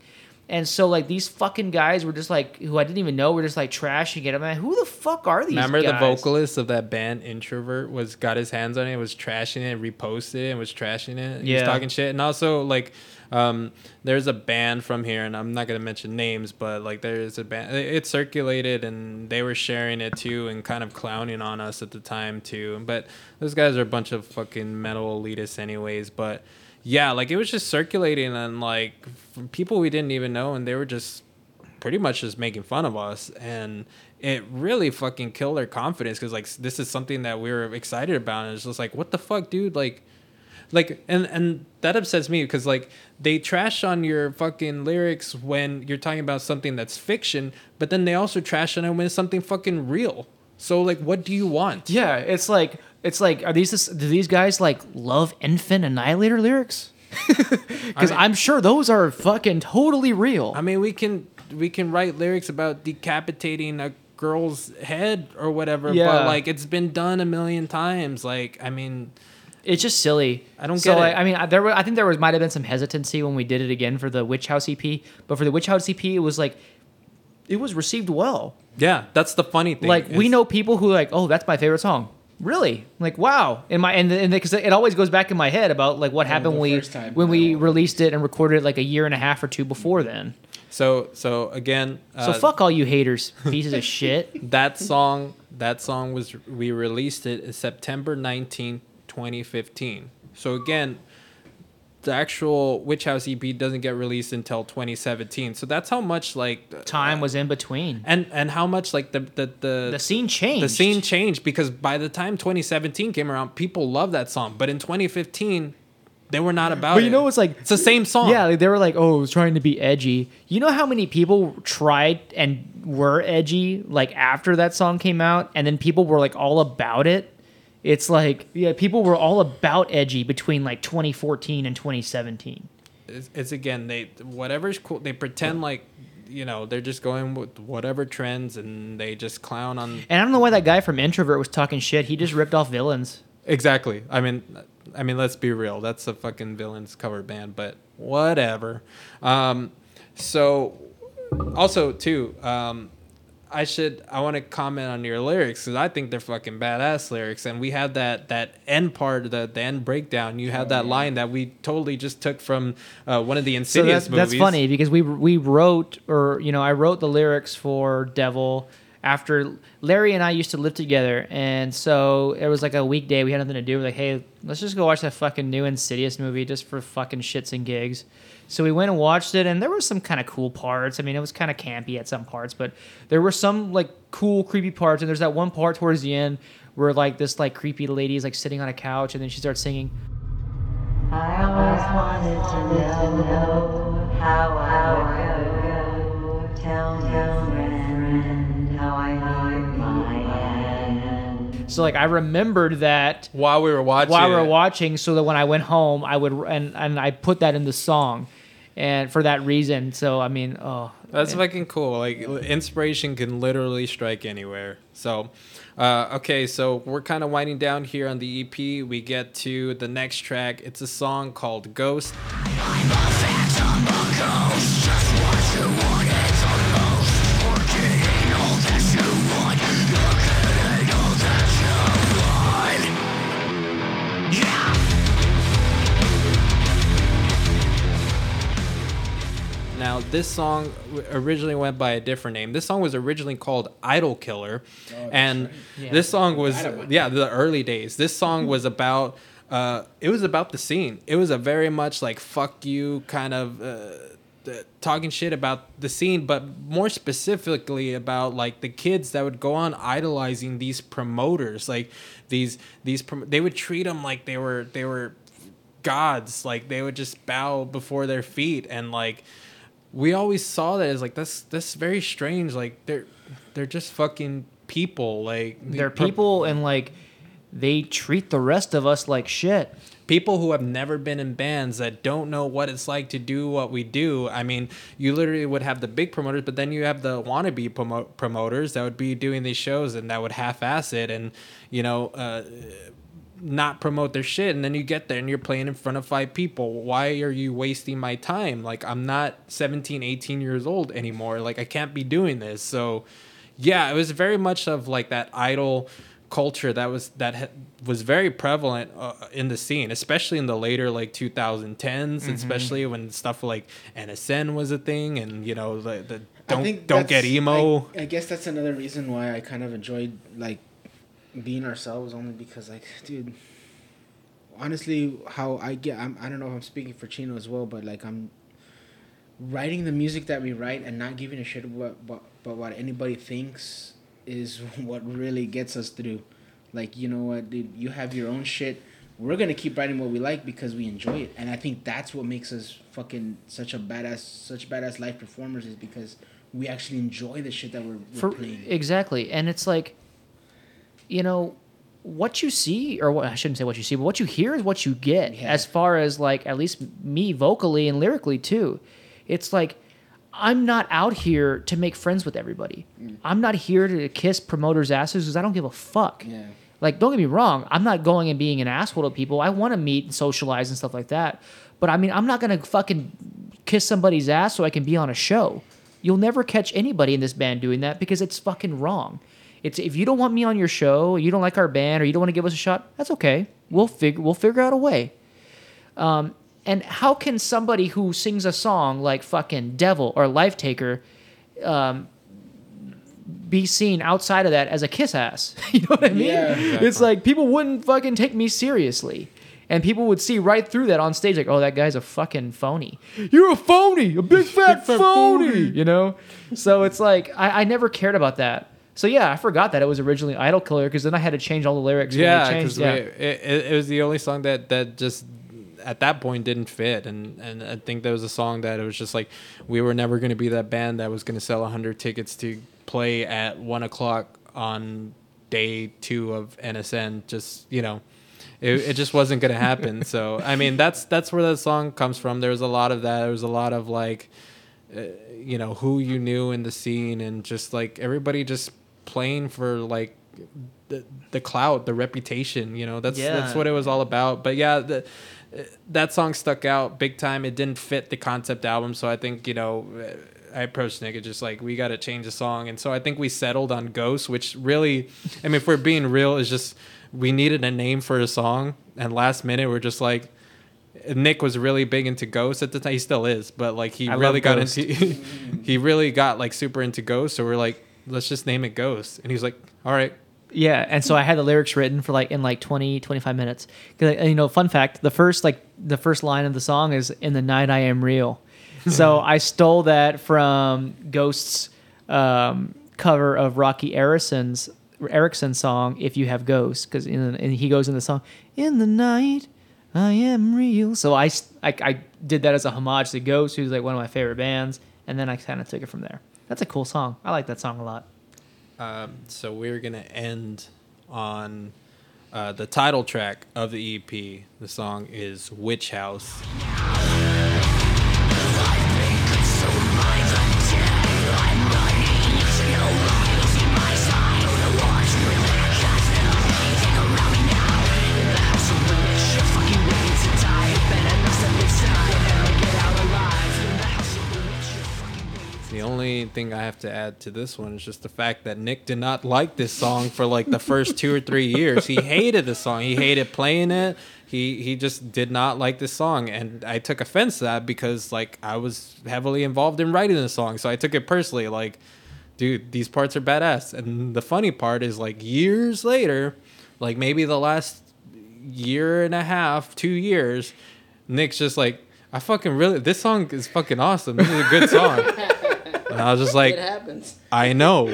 And so like these fucking guys were just like who I didn't even know were just like trashing it. I'm like, who the fuck are these? Remember the guys? vocalist of that band Introvert was got his hands on it, was trashing it, reposted it, and was trashing it. He was Yeah. talking shit, and also like, um, there's a band from here, and I'm not gonna mention names, but like there's a band. It circulated, and they were sharing it too, and kind of clowning on us at the time too. But those guys are a bunch of fucking metal elitists, anyways. But yeah, like it was just circulating, and like people we didn't even know, and they were just pretty much just making fun of us and it really fucking killed their confidence because like this is something that we were excited about and it's just like what the fuck dude like like and and that upsets me because like they trash on your fucking lyrics when you're talking about something that's fiction but then they also trash on it when it's something fucking real so like what do you want Yeah, it's like it's like are these this, do these guys like love Infant Annihilator lyrics? Because mean- I'm sure those are fucking totally real. i mean we can we can write lyrics about decapitating a girl's head or whatever Yeah. but like it's been done a million times like i mean it's just silly. I don't so, get like, it. I mean, I- there were, I think there was might have been some hesitancy when we did it again for the Witch House EP, but for the Witch House EP, it was like it was received well. Yeah, that's the funny thing. like we know people who like, oh, that's my favorite song. Really? Like wow. In my and and because it always goes back in my head about like what happened when we first time. when we released it and recorded it like a year and a half or two before then. So so again, So uh, fuck all you haters, pieces of shit. that song. That song was we released it in September 19, 2015. So again, the actual Witch House EP doesn't get released until 2017. So that's how much like Time uh, was in between. and and how much like the the the, The scene changed. the scene changed because by the time 2017 came around, people loved that song. But in 2015, they were not about it. But it. you know it's like It's the same song. Yeah, like they were like, "Oh, it was trying to be edgy." You know how many people tried and were edgy like after that song came out, and then people were like all about it. It's like, yeah, people were all about edgy between like 2014 and 2017. it's, it's again they whatever's cool they pretend like you know they're just going with whatever trends and they just clown on And I don't know why that guy from Introvert was talking shit. He just ripped off villains. exactly i mean i mean let's be real that's a fucking villains cover band but whatever um so also too um I should. I want to comment on your lyrics because I think they're fucking badass lyrics, and we have that that end part, the the end breakdown. You have that line that we totally just took from uh, one of the So Insidious that's, movies. that's funny because we we wrote or you know I wrote the lyrics for Devil after Larry and I used to live together, and so it was like a weekday we had nothing to do. We're like, hey, let's just go watch that fucking new Insidious movie just for fucking shits and gigs. So we went and watched it, and there were some kind of cool parts. I mean, it was kind of campy at some parts, but there were some like cool, creepy parts. And there's that one part towards the end where like this like creepy lady is like sitting on a couch, and then she starts singing. I always wanted to know how I would go. Tell me, friend, how I knew my end. So like I remembered that while we were watching. while we were it. watching so that when I went home I would and and I put that in the song and for that reason so I mean oh That's fucking cool. Like inspiration can literally strike anywhere. So, uh, okay, so we're kind of winding down here on the EP. We get to the next track. It's a song called Ghost. This song originally went by a different name. This song was originally called Idol Killer, and Yeah. this song was yeah the early days. This song was about uh, it was about the scene. It was a very much like fuck you kind of. Uh, talking shit about the scene but more specifically about like the kids that would go on idolizing these promoters like these these prom- they would treat them like they were they were gods like they would just bow before their feet and like we always saw that as like that's that's very strange like they're they're just fucking people like They're pro- people and like they treat the rest of us like shit. people who have never been in bands that don't know what it's like to do what we do. I mean, you literally would have the big promoters, but then you have the wannabe promo- promoters that would be doing these shows and that would half-ass it and you know uh, not promote their shit. And then you get there and you're playing in front of five people. Why are you wasting my time? Like I'm not 17, 18 years old anymore. Like I can't be doing this. So yeah, it was very much of like that idol culture that was that ha- was very prevalent uh, in the scene, especially in the later like 2010s, especially when stuff like NSN was a thing, and you know the, the don't don't get emo. I, I guess that's another reason why I kind of enjoyed like being ourselves, only because like, dude, honestly, how I get, I'm, I don't know if I'm speaking for Chino as well, but like I'm writing the music that we write and not giving a shit about, about, about what anybody thinks is what really gets us through. Like, you know what, dude, you have your own shit. We're gonna keep writing what we like because we enjoy it, and I think that's what makes us fucking such a badass, such badass live performers is because we actually enjoy the shit that we're, we're For playing. exactly, and it's like, you know, what you see, or what I shouldn't say what you see, but what you hear is what you get. Yeah. As far as like at least me vocally and lyrically too, it's like I'm not out here to make friends with everybody. Mm. I'm not here to kiss promoters' asses because I don't give a fuck. Yeah. Like, don't get me wrong. I'm not going and being an asshole to people. I want to meet and socialize and stuff like that. But I mean, I'm not gonna fucking kiss somebody's ass so I can be on a show. You'll never catch anybody in this band doing that because it's fucking wrong. It's if you don't want me on your show, you don't like our band, or you don't want to give us a shot. That's okay. We'll figure we'll figure out a way. Um, and how can somebody who sings a song like fucking Devil or Life Taker um, be seen outside of that as a kiss ass? you know what I mean? Yeah. It's like people wouldn't fucking take me seriously. And people would see right through that on stage, like, oh, that guy's a fucking phony. You're a phony, a big fat phony, you know? So it's like, I, I never cared about that. So yeah, I forgot that it was originally Idol Killer because then I had to change all the lyrics. Yeah, because it, it, it was the only song that that just at that point didn't fit, and and I think that was a song that it was just like we were never going to be that band that was going to sell hundred tickets to play at one o'clock on day two of NSN. Just you know. It, it just wasn't gonna happen. So I mean, that's that's where that song comes from. There was a lot of that. There was a lot of like, uh, you know, who you knew in the scene, and just like everybody just playing for like the the clout, the reputation. You know, that's that's what it was all about. But yeah, the, that song stuck out big time. It didn't fit the concept album, so I think you know. I approached Nick and just like we got to change the song, and so I think we settled on Ghost, which really, I mean, if we're being real, is just we needed a name for a song, and last minute we're just like, Nick was really big into Ghost at the time. He still is, but like he I really got Ghost. into he really got like super into Ghost. So we're like, let's just name it Ghost, and he's like, all right. Yeah, and so I had the lyrics written for like in like 20 25 minutes. 'Cause, uh, you know, fun fact, the first like the first line of the song is in the night I am real. So I stole that from Ghost's um, cover of Roky Erickson's Erickson's song "If You Have Ghosts" because and he goes in the song "In the night I am real." So I I did that as a homage to Ghost, who's like one of my favorite bands, and then I kind of took it from there. That's a cool song. I like that song a lot. Um, so we're gonna end on uh, the title track of the EP. The song is "Witch House." Only thing I have to add to this one is just the fact that Nick did not like this song for like the first two or three years. He hated the song. He hated playing it. He he just did not like this song, and I took offense to that because like I was heavily involved in writing the song, so I took it personally. Like, dude, these parts are badass. And the funny part is like years later, like maybe the last year and a half, two years, Nick's just like, I fucking really, this song is fucking awesome. This is a good song. and I was just like, it happens. I know.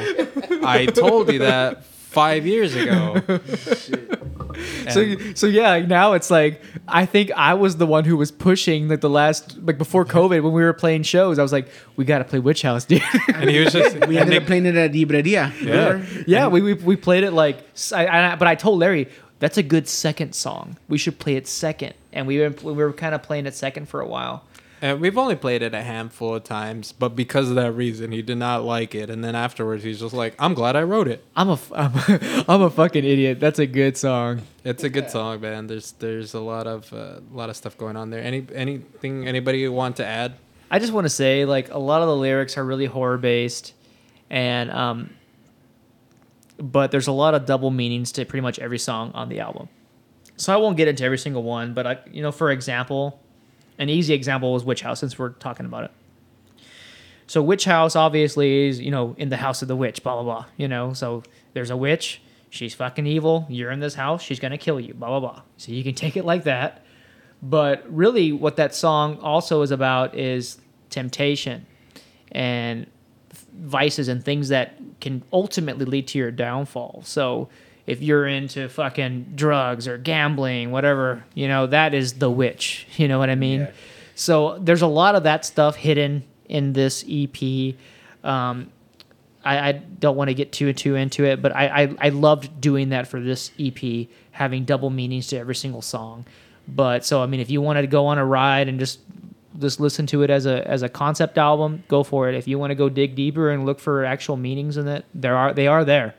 I told you that five years ago. So so yeah, now it's like I think I was the one who was pushing like the last like before COVID when we were playing shows. I was like, we got to play Witch House, dude. and he was just, We and ended Nick- up playing it at Libreria. remember? yeah, we, we we played it like s- I, I- but I told Larry that's a good second song. We should play it second, and we were we were kind of playing it second for a while. And we've only played it a handful of times, but because of that reason, he did not like it. And then afterwards, he's just like, "I'm glad I wrote it. I'm a f- I'm, I'm a fucking idiot. That's a good song. It's a good song, man. There's there's a lot of uh, a lot of stuff going on there. Any anything anybody want to add? I just want to say, like, a lot of the lyrics are really horror based, and um, but there's a lot of double meanings to pretty much every song on the album. So I won't get into every single one, but I, you know, for example, an easy example was Witch House, since we're talking about it. So Witch House obviously is, you know, in the house of the witch, blah blah blah. You know, so there's a witch, she's fucking evil. You're in this house, she's gonna kill you, blah blah blah. So you can take it like that. But really, what that song also is about is temptation and vices and things that can ultimately lead to your downfall. So if you're into fucking drugs or gambling, whatever, you know, that is the witch. You know what I mean? So there's a lot of that stuff hidden in this EP. Um, I, I don't want to get too too into it, but I, I I loved doing that for this EP, having double meanings to every single song. But so I mean, if you wanted to go on a ride and just just listen to it as a as a concept album, go for it. If you want to go dig deeper and look for actual meanings in it, there are they are there.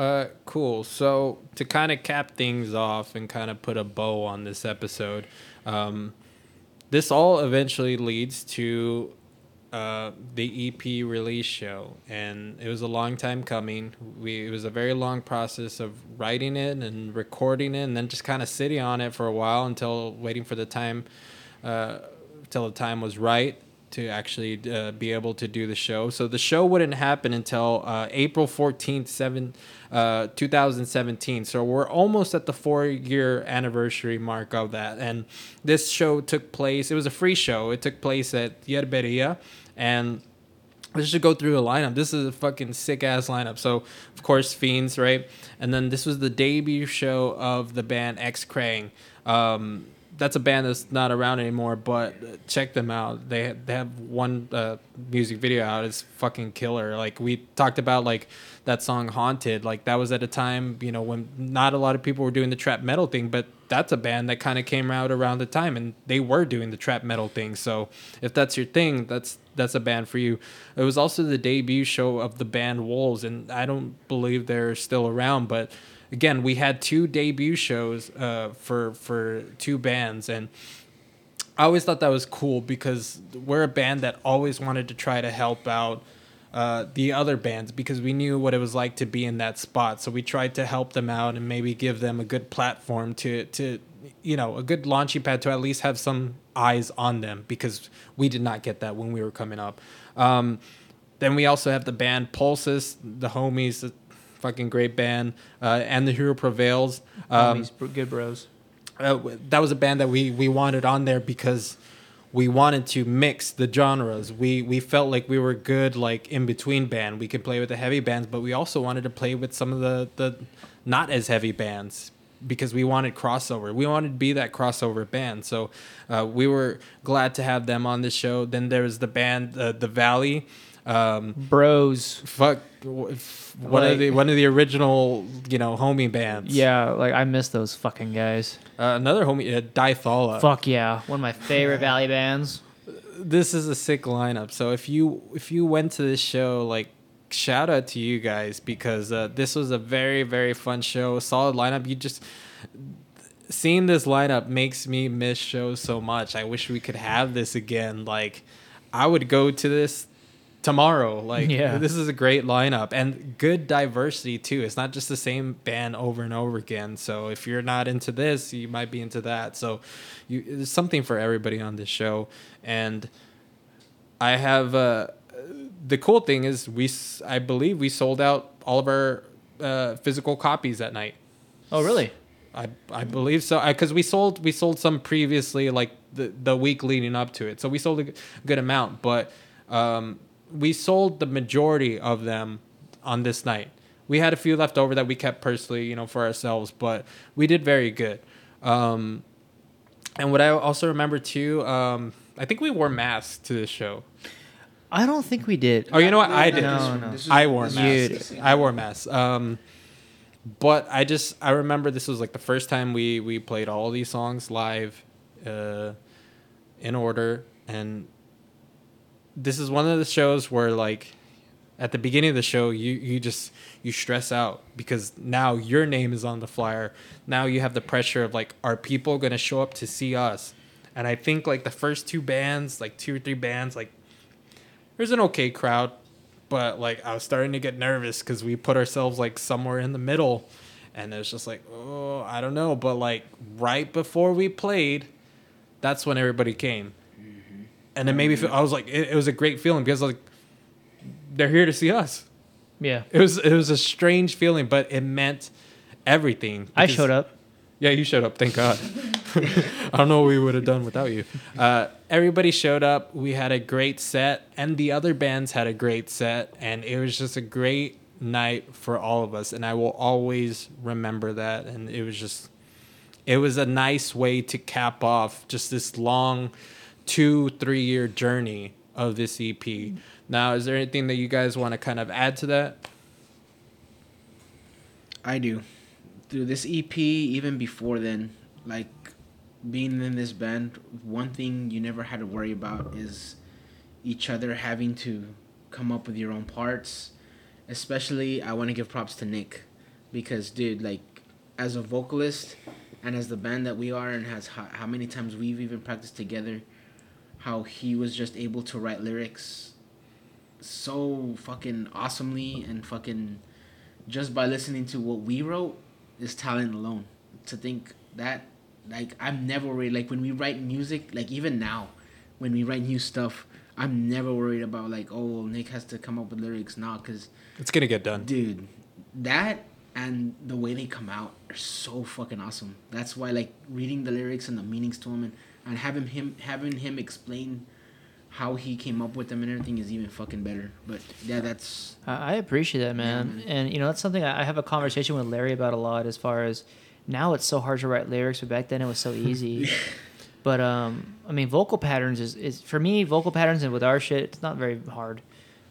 Uh, cool. So to kind of cap things off and kind of put a bow on this episode, um, this all eventually leads to uh, the EP release show, and it was a long time coming. We it was a very long process of writing it and recording it, and then just kind of sitting on it for a while until waiting for the time, uh, till the time was right to actually uh, be able to do the show. So the show wouldn't happen until uh, April 14th, 7, uh, 2017. So we're almost at the four year anniversary mark of that. And this show took place, it was a free show. It took place at Yerberia. And let's just go through the lineup. This is a fucking sick ass lineup. So, of course, Fiends, right? And then this was the debut show of the band X Krang. Um, that's a band that's not around anymore, but check them out. They they have one uh, music video out. It's fucking killer. Like we talked about, like that song "Haunted." Like that was at a time, you know, when not a lot of people were doing the trap metal thing, but that's a band that kind of came out around the time, and they were doing the trap metal thing. So if that's your thing, that's that's a band for you. It was also the debut show of the band Wolves, and I don't believe they're still around, but again, we had two debut shows uh, for for two bands, and I always thought that was cool because we're a band that always wanted to try to help out uh, the other bands because we knew what it was like to be in that spot. So we tried to help them out and maybe give them a good platform to to you know a good launching pad to at least have some eyes on them because we did not get that when we were coming up. Um, then we also have the band Pulses, the homies, fucking great band, uh, and the Hero Prevails. Um, br- good bros. uh, that was a band that we we wanted on there because we wanted to mix the genres. We we felt like we were good like in between band. We could play with the heavy bands, but we also wanted to play with some of the the not as heavy bands because we wanted crossover. We wanted to be that crossover band. So uh, we were glad to have them on the show. Then there was the band uh, The Valley. Um, Bros. fuck one of the one of the original you know homie bands. Yeah, like I miss those fucking guys. Uh, another homie, uh, Dithala. Fuck yeah, one of my favorite Valley bands. this is a sick lineup. So if you if you went to this show, like shout out to you guys because uh, this was a very very fun show, solid lineup. You just seeing this lineup makes me miss shows so much. I wish we could have this again. Like I would go to this tomorrow. Like Yeah. this is a great lineup and good diversity too. It's not just the same band over and over again. So if you're not into this, you might be into that. So you there's something for everybody on this show. And I have uh, the cool thing is we I believe we sold out all of our uh, physical copies that night. Oh, really? I I believe so because we sold we sold some previously like the the week leading up to it, so we sold a good amount, but um, we sold the majority of them on this night. We had a few left over that we kept personally, you know, for ourselves, but we did very good. Um, and what I also remember too, um, I think we wore masks to this show. I don't think we did. Oh, you know what? I did. No, no. I wore masks. I wore masks. Um, but I just I remember this was like the first time we we played all these songs live, uh, in order, and this is one of the shows where like, at the beginning of the show you you just you stress out because now your name is on the flyer. Now you have the pressure of like, are people gonna show up to see us? And I think like the first two bands, like two or three bands, like there's an okay crowd, but like I was starting to get nervous because we put ourselves like somewhere in the middle, and it was just like, oh, I don't know. But like right before we played, that's when everybody came, and it made me feel. I was like, it, it was a great feeling because like they're here to see us. Yeah. It was it was a strange feeling, but it meant everything. I showed up. yeah, you showed up. Thank God. I don't know what we would have done without you. Uh, everybody showed up. We had a great set, and the other bands had a great set, and it was just a great night for all of us. And I will always remember that. And it was just, it was a nice way to cap off just this long, two three year journey of this EP. Now, is there anything that you guys want to kind of add to that? I do. Through this EP, even before then, like being in this band, one thing you never had to worry about is each other having to come up with your own parts. Especially, I want to give props to Nick because, dude, like, as a vocalist and as the band that we are, and has how, how many times we've even practiced together, how he was just able to write lyrics so fucking awesomely and fucking just by listening to what we wrote is talent alone. To think that, like, I'm never worried. Like, when we write music, like, even now, when we write new stuff, I'm never worried about, like, oh, Nick has to come up with lyrics now. Because, It's gonna get done. dude, that and the way they come out are so fucking awesome. That's why, like, reading the lyrics and the meanings to them and, and having him having him explain how he came up with them and everything is even fucking better. But, yeah, that's. I appreciate that, man. man. And you know, that's something I have a conversation with Larry about a lot. As far as now, it's so hard to write lyrics, but back then it was so easy. but um, I mean, vocal patterns is, is for me. Vocal patterns and with our shit, it's not very hard.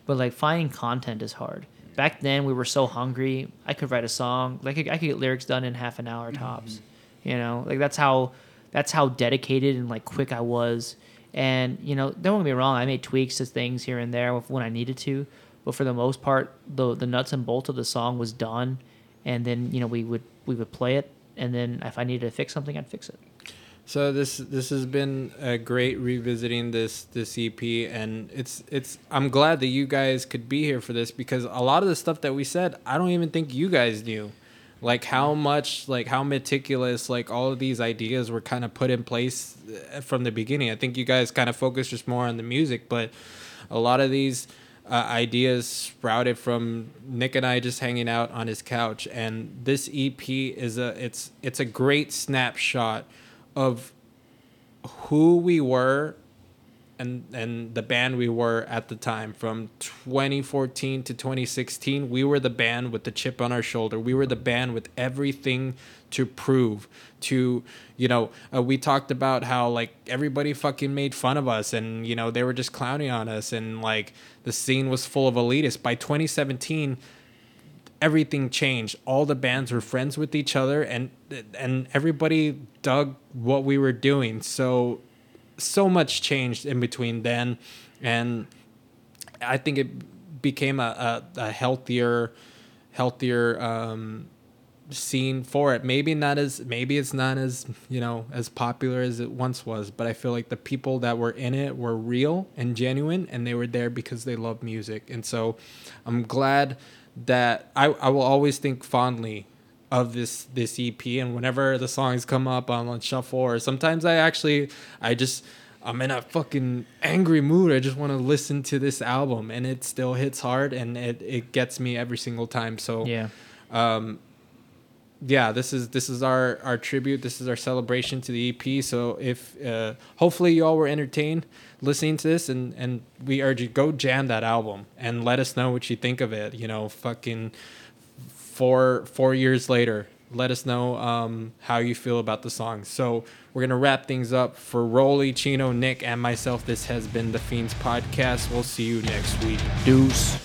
But like finding content is hard. Back then, we were so hungry. I could write a song. Like I could get lyrics done in half an hour tops. You know, like that's how that's how dedicated and like quick I was. And you know, don't get me wrong. I made tweaks to things here and there when I needed to, but for the most part, the the nuts and bolts of the song was done. And then you know we would we would play it, and then if I needed to fix something, I'd fix it. So this this has been a great revisiting this this EP, and it's it's I'm glad that you guys could be here for this because a lot of the stuff that we said, I don't even think you guys knew, like how much like how meticulous like all of these ideas were kind of put in place uh, from the beginning. I think you guys kind of focused just more on the music, but a lot of these uh, ideas sprouted from Nick and I just hanging out on his couch, and this EP is a it's it's a great snapshot of who we were and and the band we were at the time from 2014 to 2016 we were the band with the chip on our shoulder we were the band with everything to prove to you know uh, we talked about how like everybody fucking made fun of us and you know they were just clowning on us and like the scene was full of elitists by 2017 everything changed. All the bands were friends with each other, and and everybody dug what we were doing. So so much changed in between then, and I think it became a a, a healthier healthier um, scene for it. Maybe not as maybe it's not as you know as popular as it once was, but I feel like the people that were in it were real and genuine, and they were there because they love music. And so, I'm glad that I I will always think fondly of this this EP. And whenever the songs come up on, shuffle, or sometimes I actually I just I'm in a fucking angry mood. I just want to listen to this album, and it still hits hard, and it it gets me every single time. So Yeah. um yeah this is this is our our tribute this is our celebration to the ep so if uh hopefully you all were entertained listening to this and and we urge you go jam that album and let us know what you think of it you know fucking four four years later let us know um how you feel about the song so we're gonna wrap things up for Rolly, Chino, Nick, and myself. This has been the Fiends Podcast. We'll see you next week. Deuce.